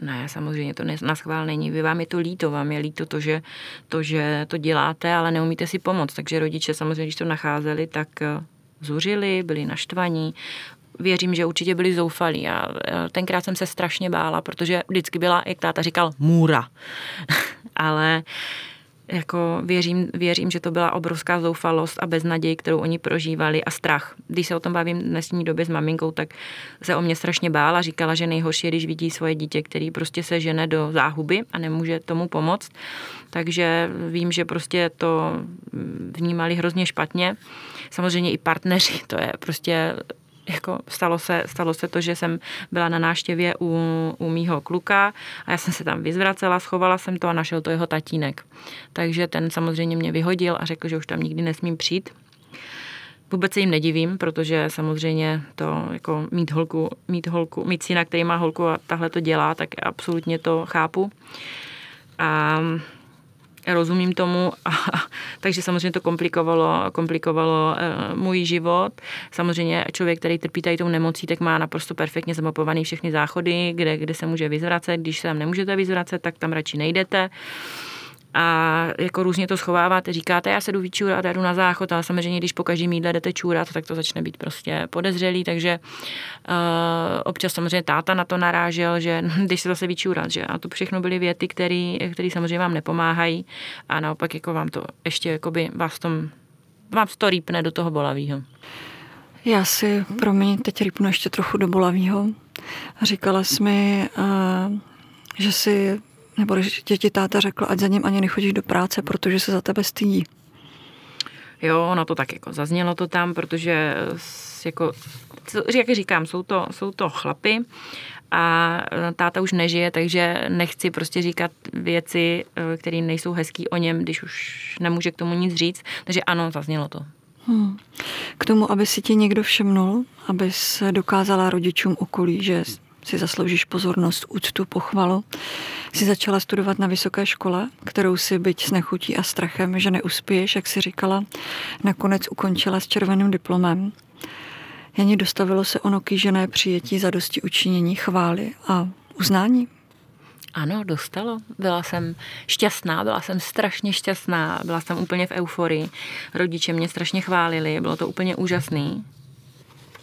Ne, samozřejmě to na schvál není. Vy vám je to líto, vám je líto to že, to, že to děláte, ale neumíte si pomoct. Takže rodiče samozřejmě, když to nacházeli, tak eh, zuřili, byli naštvaní, věřím, že určitě byli zoufalí. A tenkrát jsem se strašně bála, protože vždycky byla, jak táta říkal, můra. <laughs> Ale jako věřím, věřím, že to byla obrovská zoufalost a beznaděj, kterou oni prožívali a strach. Když se o tom bavím dnesní době s maminkou, tak se o mě strašně bála. Říkala, že nejhorší je, když vidí svoje dítě, který prostě se žene do záhuby a nemůže tomu pomoct. Takže vím, že prostě to vnímali hrozně špatně. Samozřejmě i partneři, to je prostě jako stalo se, stalo se to, že jsem byla na náštěvě u, u mýho kluka a já jsem se tam vyzvracela, schovala jsem to a našel to jeho tatínek. Takže ten samozřejmě mě vyhodil a řekl, že už tam nikdy nesmím přijít. Vůbec se jim nedivím, protože samozřejmě to jako mít holku, mít holku, mít syna, který má holku a tahle to dělá, tak absolutně to chápu. A rozumím tomu, a, <laughs> takže samozřejmě to komplikovalo, komplikovalo e, můj život. Samozřejmě člověk, který trpí tady tou nemocí, tak má naprosto perfektně zamapovaný všechny záchody, kde, kde se může vyzvracet. Když se tam nemůžete vyzvracet, tak tam radši nejdete a jako různě to schováváte, říkáte, já se jdu vyčůrat, jdu na záchod, ale samozřejmě, když po každém jídle jdete čůrat, tak to začne být prostě podezřelý, takže uh, občas samozřejmě táta na to narážel, že <laughs> když se zase vyčůrat, že a to všechno byly věty, které samozřejmě vám nepomáhají a naopak jako vám to ještě jakoby vás tom, vám to rýpne do toho bolavého. Já si, promiň, teď rýpnu ještě trochu do bolavého. Říkala jsi mi, uh, že si nebo když děti táta řekl, ať za ním ani nechodíš do práce, protože se za tebe stydí. Jo, ono to tak jako zaznělo to tam, protože jako, jak říkám, jsou to, jsou to chlapy a táta už nežije, takže nechci prostě říkat věci, eh, které nejsou hezký o něm, když už nemůže k tomu nic říct. Takže ano, zaznělo to. Hmm. K tomu, aby si ti někdo všimnul, aby se dokázala rodičům okolí, že si zasloužíš pozornost, úctu, pochvalu, si začala studovat na vysoké škole, kterou si byť s nechutí a strachem, že neuspěješ, jak si říkala, nakonec ukončila s červeným diplomem. Janí dostavilo se ono kýžené přijetí za dosti učinění, chvály a uznání? Ano, dostalo. Byla jsem šťastná, byla jsem strašně šťastná, byla jsem úplně v euforii. Rodiče mě strašně chválili, bylo to úplně úžasný.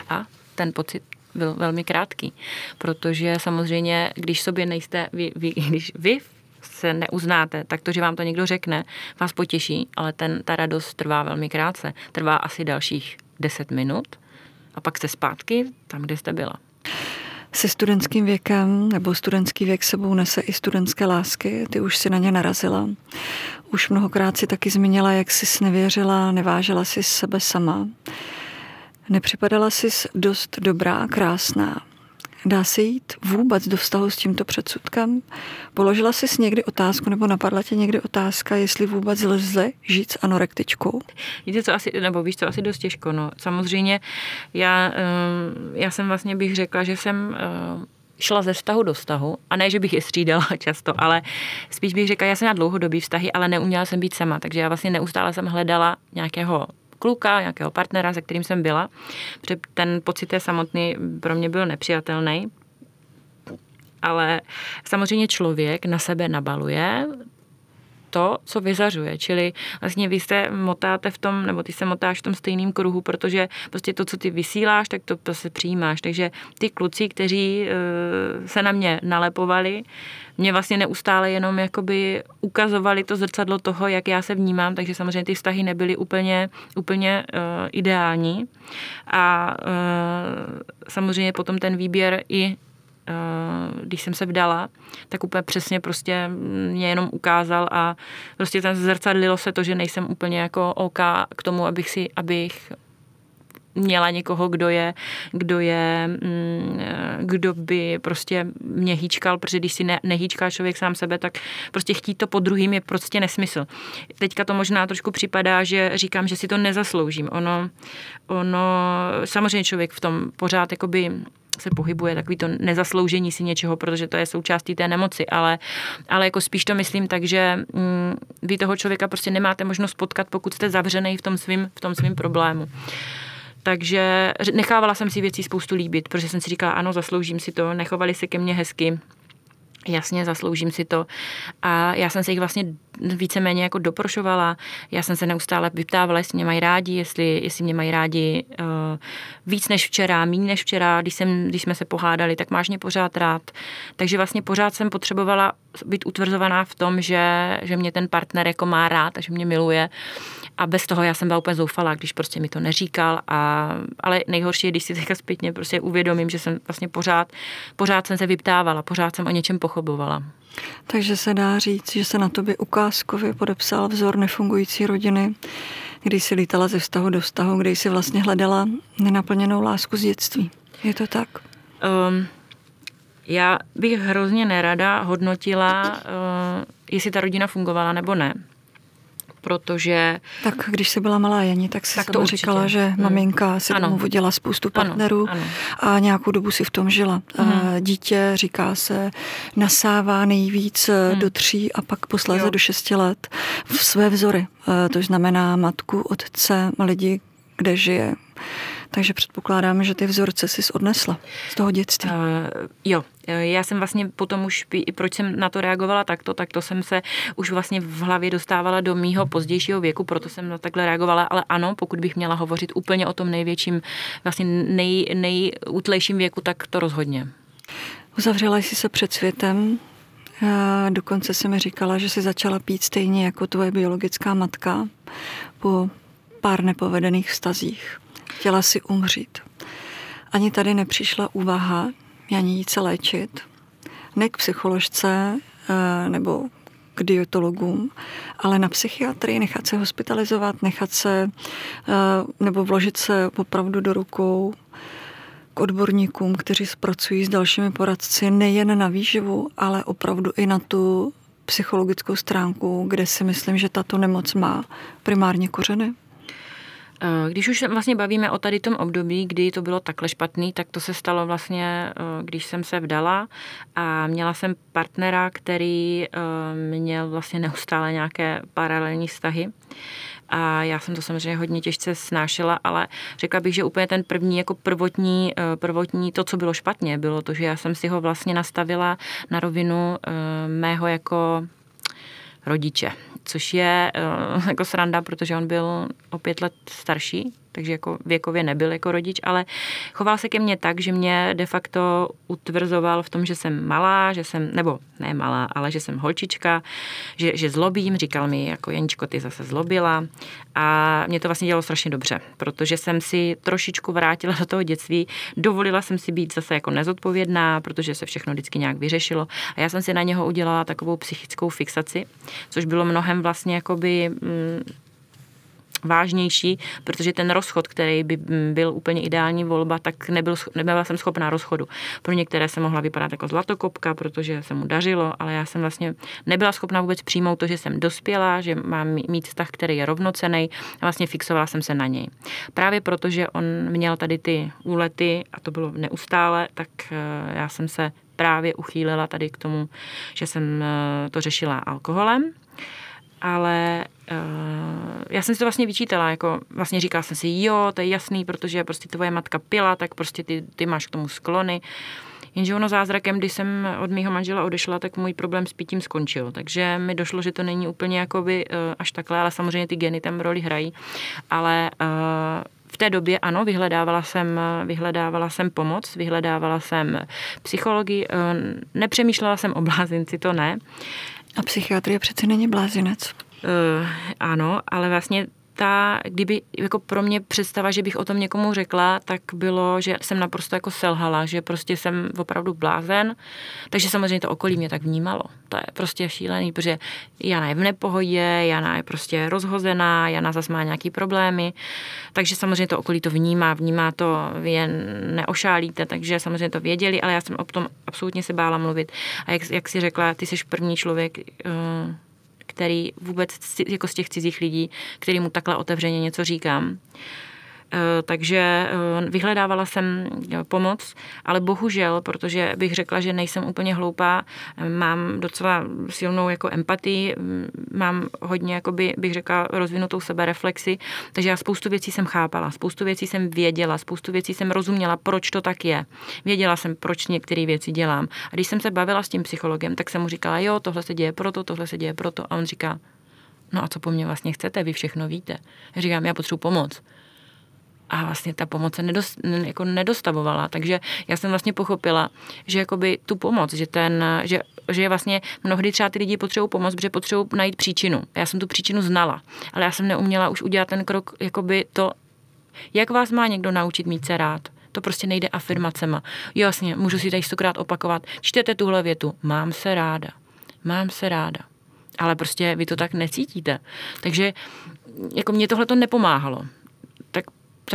A ten pocit byl velmi krátký, protože samozřejmě, když sobě nejste, vy, vy, když vy se neuznáte, tak to, že vám to někdo řekne, vás potěší, ale ten, ta radost trvá velmi krátce. Trvá asi dalších 10 minut a pak jste zpátky tam, kde jste byla. Se studentským věkem nebo studentský věk sebou nese i studentské lásky, ty už si na ně narazila. Už mnohokrát si taky zmínila, jak jsi nevěřila, nevážila si sebe sama. Nepřipadala jsi dost dobrá, krásná. Dá se jít vůbec do vztahu s tímto předsudkem? Položila jsi někdy otázku, nebo napadla tě někdy otázka, jestli vůbec lze žít s anorektičkou? Víte, co asi, nebo víš, co asi dost těžko. No. Samozřejmě já, ehm, já jsem vlastně bych řekla, že jsem ehm, šla ze vztahu do vztahu, a ne, že bych je střídala <laughs> často, ale spíš bych řekla, já jsem na dlouhodobý vztahy, ale neuměla jsem být sama, takže já vlastně neustále jsem hledala nějakého kluka, nějakého partnera, se kterým jsem byla, protože ten pocit je samotný pro mě byl nepřijatelný. Ale samozřejmě člověk na sebe nabaluje to, co vyzařuje. Čili vlastně vy se motáte v tom, nebo ty se motáš v tom stejném kruhu, protože prostě to, co ty vysíláš, tak to, to se přijímáš. Takže ty kluci, kteří uh, se na mě nalepovali, mě vlastně neustále jenom jakoby ukazovali to zrcadlo toho, jak já se vnímám, takže samozřejmě ty vztahy nebyly úplně, úplně uh, ideální. A uh, samozřejmě potom ten výběr i Eh, když jsem se vdala, tak úplně přesně prostě mě jenom ukázal a prostě tam zrcadlilo se to, že nejsem úplně jako OK k tomu, abych si, abych měla někoho, kdo je, kdo je, mm, kdo by prostě mě hýčkal, protože když si ne, nehýčká člověk sám sebe, tak prostě chtít to po druhým je prostě nesmysl. Teďka to možná trošku připadá, že říkám, že si to nezasloužím. Ono, ono samozřejmě člověk v tom pořád jakoby se pohybuje, takový to nezasloužení si něčeho, protože to je součástí té nemoci, ale, ale jako spíš to myslím tak, že mm, vy toho člověka prostě nemáte možnost potkat, pokud jste zavřený v tom svým, v tom svým problému. Takže nechávala jsem si věcí spoustu líbit, protože jsem si říkala, ano, zasloužím si to, nechovali se ke mně hezky, jasně, zasloužím si to. A já jsem se jich vlastně víceméně jako doprošovala. Já jsem se neustále vyptávala, jestli mě mají rádi, jestli, jestli mě mají rádi uh, víc než včera, méně než včera, když, jsem, když jsme se pohádali, tak máš mě pořád rád. Takže vlastně pořád jsem potřebovala být utvrzovaná v tom, že, že mě ten partner jako má rád a že mě miluje. A bez toho já jsem byla úplně zoufalá, když prostě mi to neříkal. A, ale nejhorší je, když si teďka zpětně prostě uvědomím, že jsem vlastně pořád, pořád jsem se vyptávala, pořád jsem o něčem pochobovala. Takže se dá říct, že se na tobě ukázkově podepsal vzor nefungující rodiny, když si lítala ze vztahu do vztahu, kde jsi vlastně hledala nenaplněnou lásku z dětství. Je to tak? Um, já bych hrozně nerada hodnotila, uh, jestli ta rodina fungovala nebo ne protože... Tak když jsi byla malá Jani, tak jsi tak to říkala, že hmm. maminka si ano. vodila spoustu partnerů ano, ano. a nějakou dobu si v tom žila. Hmm. Dítě, říká se, nasává nejvíc eh, hmm. do tří a pak posléze jo. do šesti let v své vzory. Eh, to znamená matku, otce, lidi, kde žije. Takže předpokládám, že ty vzorce jsi odnesla z toho dětství. Uh, jo, já jsem vlastně potom už, proč jsem na to reagovala takto, tak to jsem se už vlastně v hlavě dostávala do mýho pozdějšího věku, proto jsem na takhle reagovala, ale ano, pokud bych měla hovořit úplně o tom největším, vlastně nej, nejútlejším věku, tak to rozhodně. Uzavřela jsi se před světem, dokonce se mi říkala, že si začala pít stejně jako tvoje biologická matka po pár nepovedených vztazích. Chtěla si umřít. Ani tady nepřišla úvaha, ani jít se léčit, ne k psycholožce eh, nebo k dietologům, ale na psychiatrii nechat se hospitalizovat, nechat se eh, nebo vložit se opravdu do rukou k odborníkům, kteří pracují s dalšími poradci nejen na výživu, ale opravdu i na tu psychologickou stránku, kde si myslím, že tato nemoc má primárně kořeny. Když už vlastně bavíme o tady tom období, kdy to bylo takhle špatný, tak to se stalo vlastně, eh, když jsem se vdala a měla jsem partnera, který eh, měl vlastně neustále nějaké paralelní vztahy. a já jsem to samozřejmě hodně těžce snášela, ale řekla bych, že úplně ten první jako prvotní, eh, prvotní to, co bylo špatně, bylo to, že já jsem si ho vlastně nastavila na rovinu mého jako rodiče, což je <laughs> jako sranda, protože on byl o pět let starší takže jako věkově nebyl jako rodič, ale choval se ke mně tak, že mě de facto utvrzoval v tom, že jsem malá, že jsem, nebo ne malá, ale že jsem holčička, že, že zlobím, říkal mi jako Jeničko, ty zase zlobila. A mě to vlastně dělalo strašně dobře, protože jsem si trošičku vrátila do toho dětství, dovolila jsem si být zase jako nezodpovědná, protože se všechno vždycky nějak vyřešilo. A já jsem si na něho udělala takovou psychickou fixaci, což bylo mnohem vlastně jakoby mm, vážnější, protože ten rozchod, který by byl úplně ideální volba, tak nebyl, nebyla jsem schopná rozchodu. Pro některé se mohla vypadat jako zlatokopka, protože se mu dařilo, ale já jsem vlastně nebyla schopná vůbec přijmout to, že jsem dospěla, že mám mít vztah, který je rovnocený a vlastně fixovala jsem se na něj. Právě protože on měl tady ty úlety a to bylo neustále, tak eh, já jsem se právě uchýlila tady k tomu, že jsem eh, to řešila alkoholem ale uh, já jsem si to vlastně vyčítala, jako vlastně říkala jsem si, jo, to je jasný, protože prostě tvoje matka pila, tak prostě ty, ty máš k tomu sklony. Jenže ono zázrakem, když jsem od mého manžela odešla, tak můj problém s pitím skončil. Takže mi došlo, že to není úplně jakoby uh, až takhle, ale samozřejmě ty geny tam roli hrají. Ale uh, v té době ano, vyhledávala jsem, vyhledávala jsem pomoc, vyhledávala jsem psychologii, nepřemýšlela jsem o blázinci, to ne. A psychiatrie přece není blázinec. Uh, ano, ale vlastně ta, kdyby jako pro mě představa, že bych o tom někomu řekla, tak bylo, že jsem naprosto jako selhala, že prostě jsem opravdu blázen, takže samozřejmě to okolí mě tak vnímalo. To je prostě šílený, protože Jana je v nepohodě, Jana je prostě rozhozená, Jana zase má nějaký problémy, takže samozřejmě to okolí to vnímá, vnímá to, vy jen neošálíte, takže samozřejmě to věděli, ale já jsem o tom absolutně se bála mluvit. A jak, jak si řekla, ty jsi první člověk, uh, který vůbec jako z těch cizích lidí, který mu takhle otevřeně něco říkám. Eh, takže eh, vyhledávala jsem eh, pomoc, ale bohužel, protože bych řekla, že nejsem úplně hloupá, mám docela silnou jako empatii, mm, mám hodně, jakoby, bych řekla, rozvinutou sebereflexi, takže já spoustu věcí jsem chápala, spoustu věcí jsem věděla, spoustu věcí jsem rozuměla, proč to tak je. Věděla jsem, proč některé věci dělám. A když jsem se bavila s tím psychologem, tak jsem mu říkala, jo, tohle se děje proto, tohle se děje proto. A on říká, no a co po mně vlastně chcete, vy všechno víte. Já říkám, já potřebuji pomoc a vlastně ta pomoc se nedost, jako nedostavovala. Takže já jsem vlastně pochopila, že jakoby tu pomoc, že ten, že, že vlastně mnohdy třeba ty lidi potřebují pomoc, protože potřebují najít příčinu. Já jsem tu příčinu znala, ale já jsem neuměla už udělat ten krok, jakoby to, jak vás má někdo naučit mít se rád. To prostě nejde afirmacema. Jo, jasně, můžu si tady stokrát opakovat. Čtěte tuhle větu. Mám se ráda. Mám se ráda. Ale prostě vy to tak necítíte. Takže jako mě tohle to nepomáhalo tak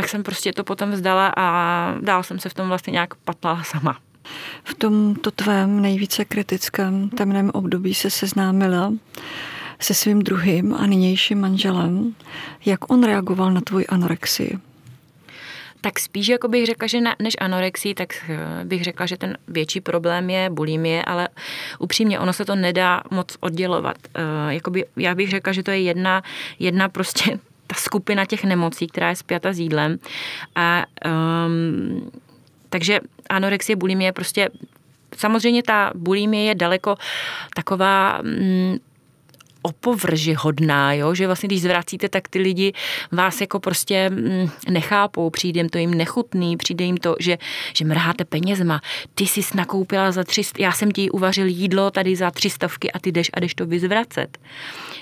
jsem prostě to potom vzdala a dál jsem se v tom vlastně nějak patlala sama. V tomto tvém nejvíce kritickém temném období se seznámila se svým druhým a nynějším manželem. Jak on reagoval na tvoji anorexii? Tak spíš jako bych řekla, že na, než anorexii, tak eh, bych řekla, že ten větší problém je bulimie, ale upřímně ono se to nedá moc oddělovat. Uh, jakoby, já bych řekla, že to je jedna, jedna prostě ta skupina těch nemocí, která je spjata s jídlem. A um, takže anorexie, bulimie prostě Samozřejmě ta bulimie je daleko taková mm, hodná, jo? že vlastně když zvracíte, tak ty lidi vás jako prostě mm, nechápou, přijde jim to jim nechutný, přijde jim to, že, že mrháte penězma, ty jsi nakoupila za 300, já jsem ti uvařil jídlo tady za tři stovky a ty jdeš a jdeš to vyzvracet.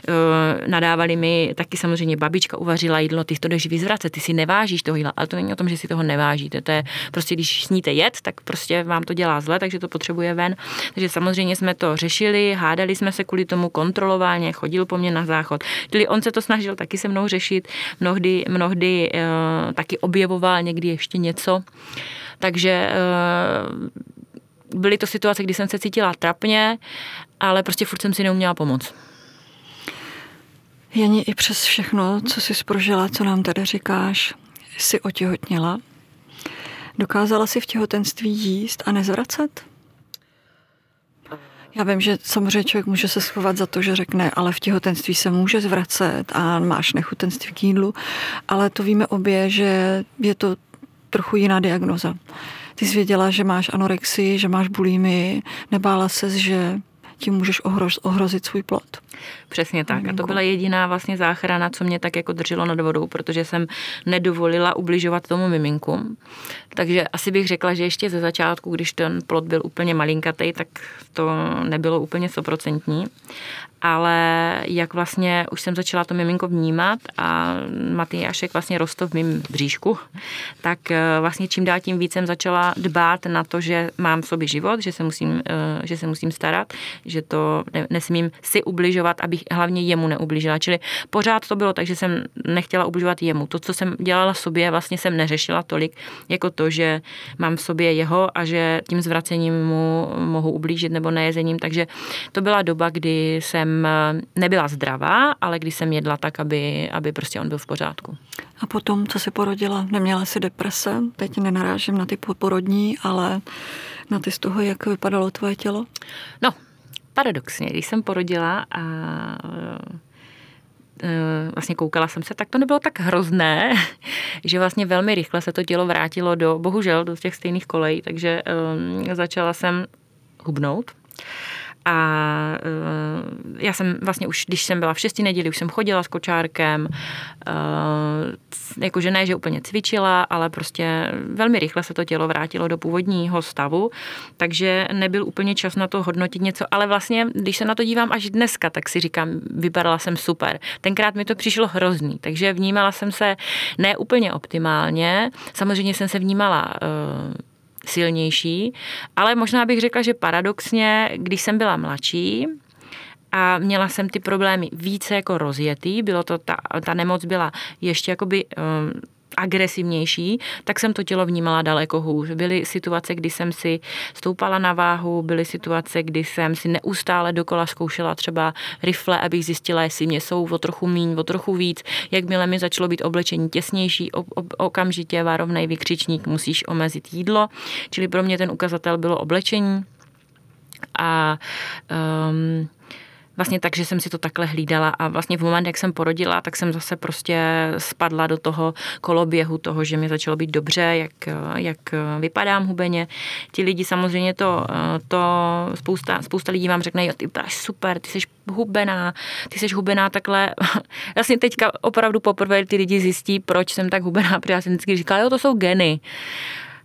Uh, nadávali mi taky samozřejmě babička uvařila jídlo, ty to jdeš vyzvracet, ty si nevážíš toho jídla, ale to není o tom, že si toho nevážíte, to je prostě, když sníte jet, tak prostě vám to dělá zle, takže to potřebuje ven. Takže samozřejmě jsme to řešili, hádali jsme se kvůli tomu kontrolování, chodil po mně na záchod. Čili on se to snažil taky se mnou řešit, mnohdy, mnohdy uh, taky objevoval někdy ještě něco. Takže uh, byly to situace, kdy jsem se cítila trapně, ale prostě furt jsem si neuměla pomoct. Jani, i přes všechno, co jsi prožila, co nám tady říkáš, jsi otěhotněla. Dokázala si v těhotenství jíst a nezvracet? Já vím, že samozřejmě člověk může se schovat za to, že řekne, ale v těhotenství se může zvracet a máš nechutenství k jídlu, ale to víme obě, že je to trochu jiná diagnoza. Ty jsi věděla, že máš anorexii, že máš bulími, nebála ses, že tím můžeš ohroz, ohrozit svůj plod. Přesně tak. A to byla jediná vlastně záchrana, co mě tak jako drželo nad vodou, protože jsem nedovolila ubližovat tomu miminku. Takže asi bych řekla, že ještě ze začátku, když ten plod byl úplně malinkatý, tak to nebylo úplně stoprocentní ale jak vlastně už jsem začala to miminko vnímat a Matyášek vlastně rostl v mém bříšku, tak eh, vlastně čím dál tím víc jsem začala dbát na to, že mám v sobě život, že se musím, eh, že se musím starat, že to nesmím si ubližovat, abych hlavně jemu neubližila. Čili pořád to bylo tak, že jsem nechtěla ubližovat jemu. To, co jsem dělala sobě, vlastně jsem neřešila tolik, jako to, že mám v sobě jeho a že tím zvracením mu mohu ublížit nebo nejezením. Takže to byla doba, kdy jsem nebyla zdravá, ale když jsem jedla tak, aby, aby prostě on byl v pořádku. A potom, co se porodila, neměla si deprese? Teď nenarážím na ty porodní, ale na ty z toho, jak vypadalo tvoje tělo? No, paradoxně, když jsem porodila a eh, vlastně koukala jsem se, tak to nebylo tak hrozné, <laughs> že vlastně velmi rychle se to tělo vrátilo do, bohužel, do těch stejných kolejí, takže um, začala jsem hubnout. A uh, já jsem vlastně už, když jsem byla v šesti neděli, už jsem chodila s kočárkem, uh, jakože ne, že úplně cvičila, ale prostě velmi rychle se to tělo vrátilo do původního stavu, takže nebyl úplně čas na to hodnotit něco, ale vlastně, když se na to dívám až dneska, tak si říkám, vypadala jsem super. Tenkrát mi to přišlo hrozný, takže vnímala jsem se ne úplně optimálně, samozřejmě jsem se vnímala uh, silnější, ale možná bych řekla, že paradoxně, když jsem byla mladší, a měla jsem ty problémy více jako rozjetý, bylo to, ta, ta nemoc byla ještě jakoby um, agresivnější, tak jsem to tělo vnímala daleko hůř. Byly situace, kdy jsem si stoupala na váhu, byly situace, kdy jsem si neustále dokola zkoušela třeba rifle, abych zjistila, jestli mě jsou o trochu míň, o trochu víc. Jakmile mi začalo být oblečení těsnější, o, o, okamžitě varovnej vykřičník, musíš omezit jídlo. Čili pro mě ten ukazatel bylo oblečení. A um, vlastně tak, že jsem si to takhle hlídala a vlastně v moment, jak jsem porodila, tak jsem zase prostě spadla do toho koloběhu toho, že mi začalo být dobře, jak, jak vypadám hubeně. Ti lidi samozřejmě to, to spousta, spousta lidí vám řekne, jo, ty vypadáš super, ty jsi hubená, ty jsi hubená takhle. <laughs> Vlastně teďka opravdu poprvé ty lidi zjistí, proč jsem tak hubená, <laughs> protože já jsem vždycky říkala, jo, to jsou geny.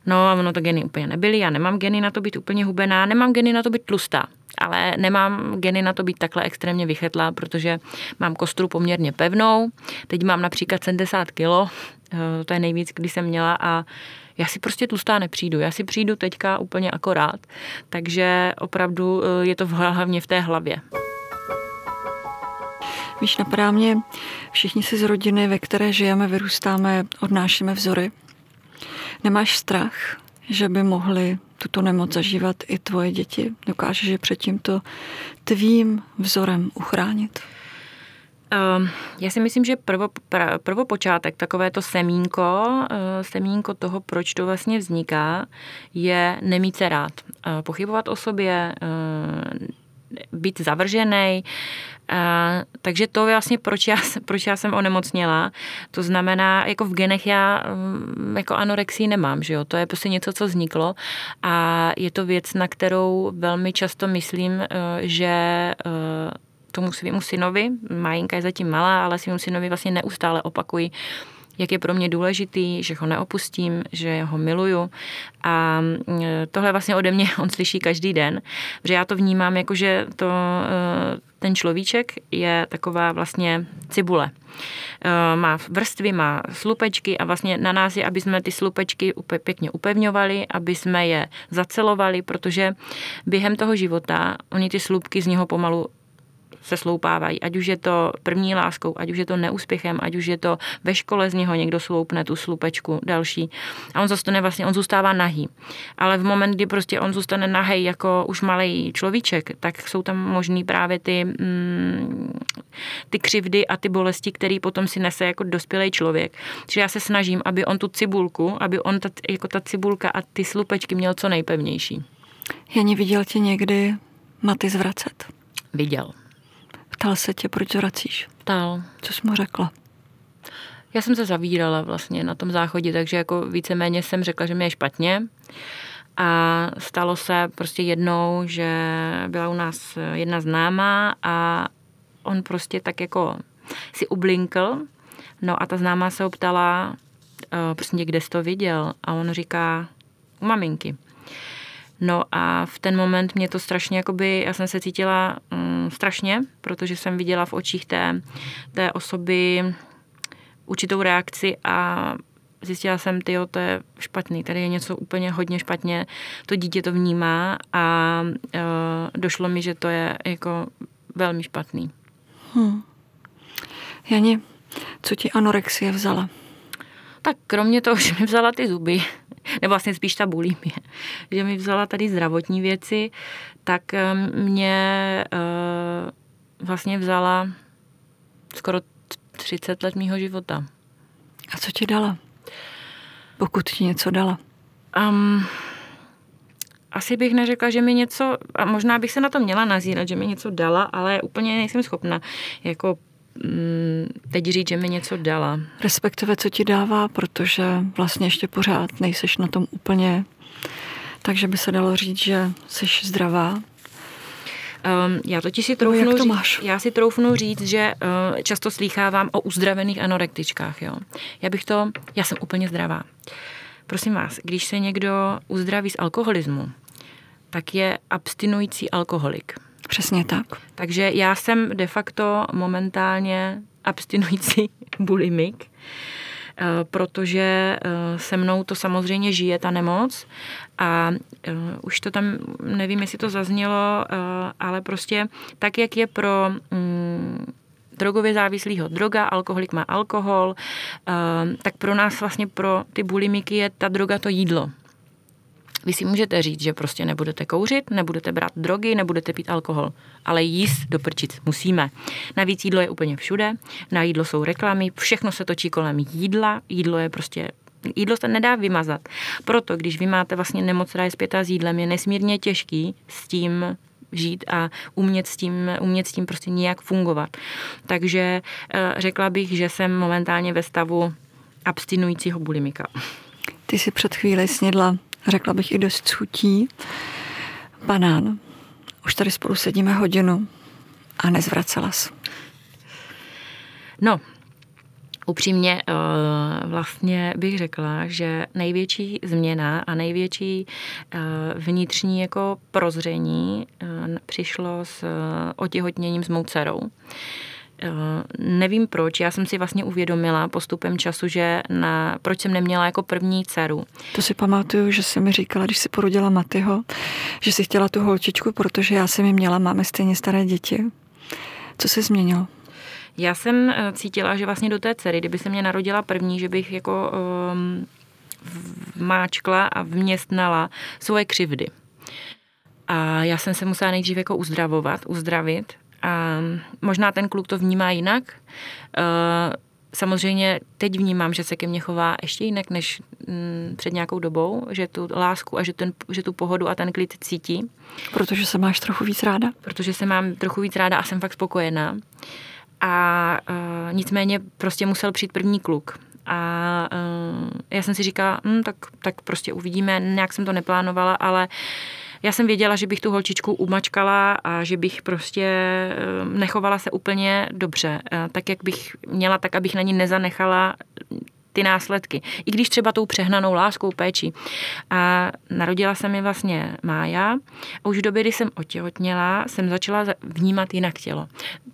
No a ono to geny úplně nebyly, já nemám geny na to být úplně hubená, nemám geny na to být tlustá ale nemám geny na to být takhle extrémně vychytlá, protože mám kostru poměrně pevnou. Teď mám například 70 kilo, eh, to je nejvíc, kdy jsem měla a já si prostě tlustá nepřijdu. Já si přijdu teďka úplně akorát. Takže opravdu eh, je to hlavně v té hlavě. Víš, napadá mě, všichni si z rodiny, ve které žijeme, vyrůstáme, odnášíme vzory. Nemáš strach, že by mohli tuto nemoc zažívat i tvoje děti? Dokážeš je před tímto tvým vzorem uchránit? Um, já si myslím, že prvo, prvopočátek, takové to semínko, uh, semínko toho, proč to vlastně vzniká, je nemít se rád. Uh, pochybovat o sobě, uh, být zavržený, takže to vlastně, proč já, proč já jsem onemocněla. To znamená, jako v genech já mm, jako anorexii nemám, že jo? To je prostě něco, co vzniklo a je to věc, na kterou velmi často myslím, eh, že eh, tomu svému synovi, majinka je zatím malá, ale svému synovi vlastně neustále opakuji, jak je pro mě důležitý, že ho neopustím, že ho miluju. A e, tohle vlastně ode mě <laughs> on slyší každý den, že já to vnímám jako, že to, ten človíček je taková vlastně cibule. E, má vrstvy, má slupečky a vlastně na nás je, aby jsme ty slupečky pěkně upevňovali, aby jsme je zacelovali, protože během toho života oni ty slupky z něho pomalu se sloupávají, ať už je to první láskou, ať už je to neúspěchem, ať už je to ve škole z něho někdo sloupne tu slupečku další a on zůstane vlastně, on zůstává nahý. Ale v moment, kdy prostě on zůstane nahý jako už malý človíček, tak jsou tam možný právě ty, mm, ty křivdy a ty bolesti, které potom si nese jako dospělý člověk. Čili já se snažím, aby on tu cibulku, aby on ta, jako ta cibulka a ty slupečky měl co nejpevnější. Janě viděl tě někdy Maty zvracet? Viděl. Ptal se tě, proč zvracíš? Ptal. Co jsi mu řekla? Já jsem se zavírala vlastně na tom záchodě, takže jako víceméně jsem řekla, že mi je špatně. A stalo se prostě jednou, že byla u nás jedna známá a on prostě tak jako si ublinkl. No a ta známá se optala, uh, prostě kde jsi to viděl? A on říká, u maminky. No a v ten moment mě to strašně, jakoby, já jsem se cítila um, strašně, protože jsem viděla v očích té, té osoby určitou reakci a zjistila jsem, ty to je špatný, tady je něco úplně hodně špatně, to dítě to vnímá a uh, došlo mi, že to je jako velmi špatný. Hmm. Jani, co ti anorexie vzala? Tak kromě toho, <laughs> že mi vzala ty zuby, nebo vlastně spíš ta bulimie, že mi vzala tady zdravotní věci, tak mě uh, vlastně vzala skoro 30 let mýho života. A co ti dala? Pokud ti něco dala? Um, asi bych neřekla, že mi něco, a možná bych se na to měla nazírat, že mi něco dala, ale úplně nejsem schopna jako teď říct, že mi něco dala. Respektive, co ti dává, protože vlastně ještě pořád nejseš na tom úplně, takže by se dalo říct, že jsi zdravá. Um, já to ti si troufnu, jak to máš? já si troufnu říct, že uh, často slýchávám o uzdravených anorektičkách. Jo. Já bych to, já jsem úplně zdravá. Prosím vás, když se někdo uzdraví z alkoholismu, tak je abstinující alkoholik. Přesně tak. Takže já jsem de facto momentálně abstinující <laughs> bulimik, eh, protože eh, se mnou to samozřejmě žije ta nemoc a eh, už to tam, nevím, jestli to zaznělo, ale prostě tak, jak je pro mm, drogově závislýho droga, alkoholik má alkohol, tak pro nás vlastně pro ty bulimiky je ta droga to jídlo. Vy si můžete říct, že prostě nebudete kouřit, nebudete brát drogy, nebudete pít alkohol, ale jíst do prčic musíme. Navíc jídlo je úplně všude, na jídlo jsou reklamy, všechno se točí kolem jídla, jídlo je prostě jídlo se nedá vymazat. Proto, když vy máte vlastně nemoc, která je zpětá s jídlem, je nesmírně těžký s tím žít a umět s tím, umět s tím prostě nějak fungovat. Takže eh, řekla bych, že jsem momentálně ve stavu abstinujícího bulimika. Ty si před chvíli snědla řekla bych i dost chutí. Banán. Už tady spolu sedíme hodinu a nezvracela se. No, upřímně eh, vlastně bych řekla, že největší změna a největší eh, vnitřní jako prozření eh, přišlo s otěhotněním s mou dcerou. Eh, nevím proč, já jsem si vlastně uvědomila postupem času, že na, proč jsem neměla jako první dceru. To si pamatuju, že jsi mi říkala, když si porodila Matyho, že si chtěla tu holčičku, protože já jsem ji měla, máme stejně staré děti. Co se změnilo? Já jsem eh, cítila, že vlastně do té dcery, kdyby se mě narodila první, že bych jako um, máčkla a vměstnala svoje křivdy. A já jsem se musela nejdřív jako uzdravovat, uzdravit, a možná ten kluk to vnímá jinak. Eh, samozřejmě teď vnímám, že se ke mně chová ještě jinak než mm, před nějakou dobou, že tu lásku a že, ten, že tu pohodu a ten klid cítí. Protože se máš trochu víc ráda? Protože se mám trochu víc ráda a jsem fakt spokojená. A uh, nicméně prostě musel přijít první kluk. A uh, já jsem si říkala, hm, tak, tak prostě uvidíme, nějak jsem to neplánovala, ale uh, já jsem věděla, že bych tu holčičku umačkala a že bych prostě eh, nechovala se úplně dobře, eh, tak jak bych měla, tak abych na ní nezanechala ty následky. I když třeba tou přehnanou láskou, péči. A narodila se mi vlastně Mája a už v době, kdy jsem otěhotněla, jsem začala vnímat jinak tělo.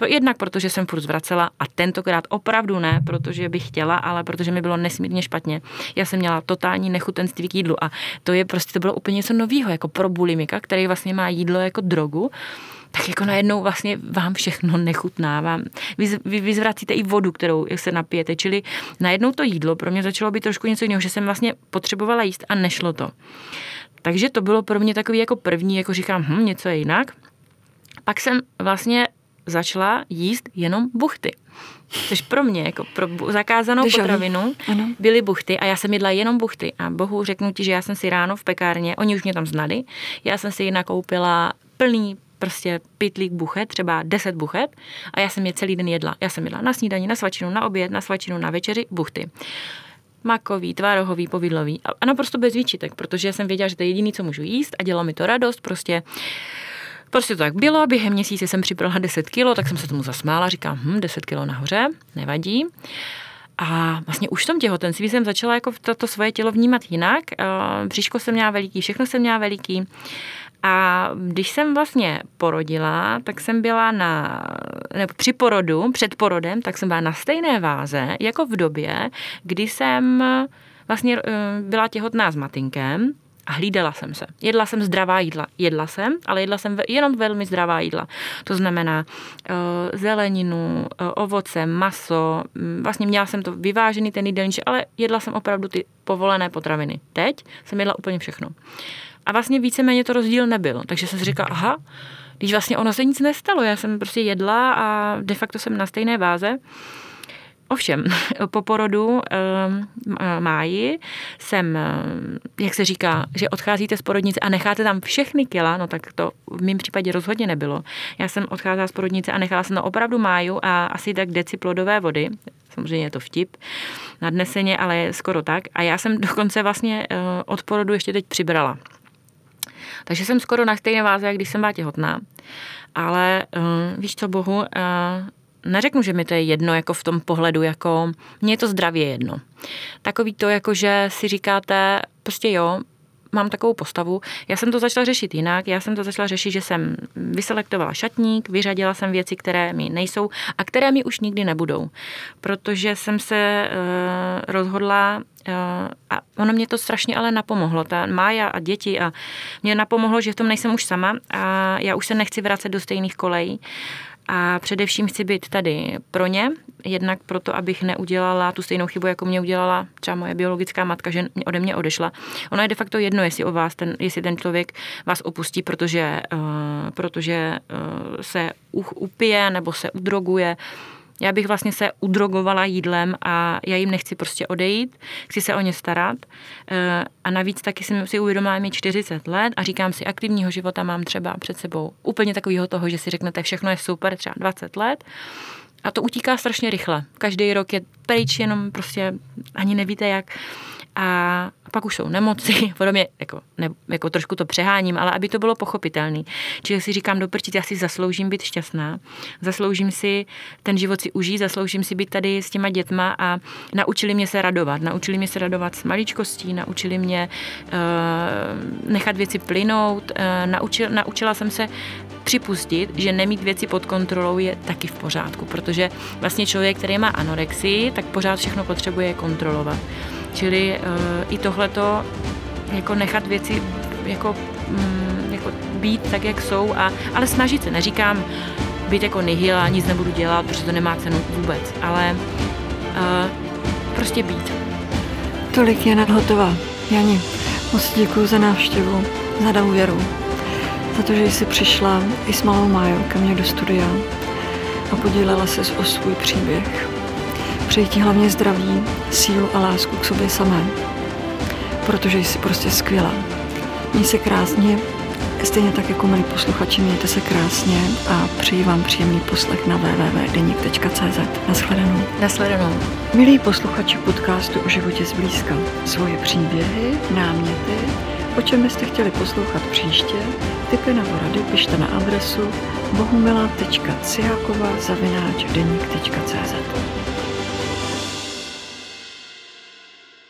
Jednak protože jsem furt zvracela a tentokrát opravdu ne, protože bych chtěla, ale protože mi bylo nesmírně špatně. Já jsem měla totální nechutenství k jídlu a to je prostě, to bylo úplně něco nového, jako pro bulimika, který vlastně má jídlo jako drogu tak jako najednou vlastně vám všechno nechutná. Vám, vy, vy, vy zvracíte i vodu, kterou se napijete, čili najednou to jídlo pro mě začalo být trošku něco jiného, že jsem vlastně potřebovala jíst a nešlo to. Takže to bylo pro mě takový jako první, jako říkám, hm, něco je jinak. Pak jsem vlastně začala jíst jenom buchty. Což pro mě, jako pro zakázanou Dežavý. potravinu, ano. byly buchty a já jsem jedla jenom buchty. A bohu řeknu ti, že já jsem si ráno v pekárně, oni už mě tam znali, já jsem si nakoupila plný prostě pitlík buchet, třeba 10 buchet a já jsem je celý den jedla. Já jsem jedla na snídaní, na svačinu, na oběd, na svačinu, na večeři, buchty makový, tvárohový, povidlový a, a naprosto bez výčitek, protože jsem věděla, že to je jediný, co můžu jíst a dělalo mi to radost, prostě Prostě to tak bylo, během měsíce jsem přibrala 10 kilo, tak jsem se tomu zasmála, říkám, hm, 10 kilo nahoře, nevadí. A vlastně už v tom těhotenství jsem začala jako to svoje tělo vnímat jinak. Bříško jsem měla veliký, všechno jsem měla veliký. A když jsem vlastně porodila, tak jsem byla na, nebo při porodu, před porodem, tak jsem byla na stejné váze, jako v době, kdy jsem vlastně eh, byla těhotná s matinkem a hlídala jsem se. Jedla jsem zdravá jídla. Jedla jsem, ale jedla jsem jenom velmi zdravá jídla. To znamená uh, zeleninu, uh, ovoce, maso. Mm, vlastně měla jsem to vyvážený ten jídelníček, ale jedla jsem opravdu ty povolené potraviny. Teď jsem jedla úplně všechno. A vlastně víceméně to rozdíl nebyl. Takže jsem si říkala, aha, když vlastně ono se nic nestalo, já jsem prostě jedla a de facto jsem na stejné váze. Ovšem, <laughs> po porodu ehm, máji jsem, ehm, jak se říká, že odcházíte z porodnice a necháte tam všechny kila, no tak to v mém případě rozhodně nebylo. Já jsem odcházela z porodnice a nechala jsem na opravdu máju a asi tak deci plodové vody, samozřejmě je to vtip, nadneseně, ale skoro tak. A já jsem dokonce vlastně eh, od porodu ještě teď přibrala. Takže jsem skoro na stejné váze, jak když jsem byla těhotná. Ale uh, víš co, bohu, uh, neřeknu, že mi to je jedno jako v tom pohledu, jako mně je to zdravě jedno. Takový to, jako že si říkáte, prostě jo, mám takovou postavu. Já jsem to začala řešit jinak. Já jsem to začala řešit, že jsem vyselektovala šatník, vyřadila jsem věci, které mi nejsou a které mi už nikdy nebudou. Protože jsem se uh, rozhodla uh, a ono mě to strašně ale napomohlo. Ta Mája a děti a mě napomohlo, že v tom nejsem už sama a já už se nechci vracet do stejných kolejí. A především chci být tady pro ně, jednak proto, abych neudělala tu stejnou chybu, jako mě udělala třeba moje biologická matka, že ode mě odešla. Ono je de facto jedno, jestli o vás ten, jestli ten člověk vás opustí, protože, uh, protože uh, se upije nebo se udroguje. Já bych vlastně se udrogovala jídlem a já jim nechci prostě odejít, chci se o ně starat. Eh, a navíc taky jsem si uvědomila mi 40 let a říkám si, aktivního života mám třeba před sebou úplně takového toho, že si řeknete, všechno je super, třeba 20 let. A to utíká strašně rychle. Každý rok je pryč, jenom prostě ani nevíte jak a pak už jsou nemoci, <laughs> podobně, jako, ne, jako trošku to přeháním, ale aby to bylo pochopitelné. Čili si říkám, doprčit, já si zasloužím být šťastná, zasloužím si ten život si užít, zasloužím si být tady s těma dětma a naučili mě se radovat. Naučili mě se radovat s maličkostí, naučili mě uh, nechat věci plynout, uh, naučil, naučila jsem se připustit, že nemít věci pod kontrolou je taky v pořádku, protože vlastně člověk, který má anorexii, tak pořád všechno potřebuje kontrolovat. Čili uh, i tohleto jako nechat věci jako, mm, jako být tak, jak jsou, a, ale snažit se. Neříkám být jako nihil a nic nebudu dělat, protože to nemá cenu vůbec, ale uh, prostě být. Tolik je nadhotová. Jani, moc děkuji za návštěvu, za důvěru, za to, že jsi přišla i s malou Májou ke mně do studia a podílela se o svůj příběh. Přeji ti hlavně zdraví, sílu a lásku k sobě samé, protože jsi prostě skvělá. Měj se krásně, stejně tak jako milí posluchači, mějte se krásně a přeji vám příjemný poslech na www.denik.cz. Naschledanou. Naschledanou. Milí posluchači podcastu o životě zblízka, svoje příběhy, náměty, o čem byste chtěli poslouchat příště, tipy nebo rady pište na adresu zavináč deník.cz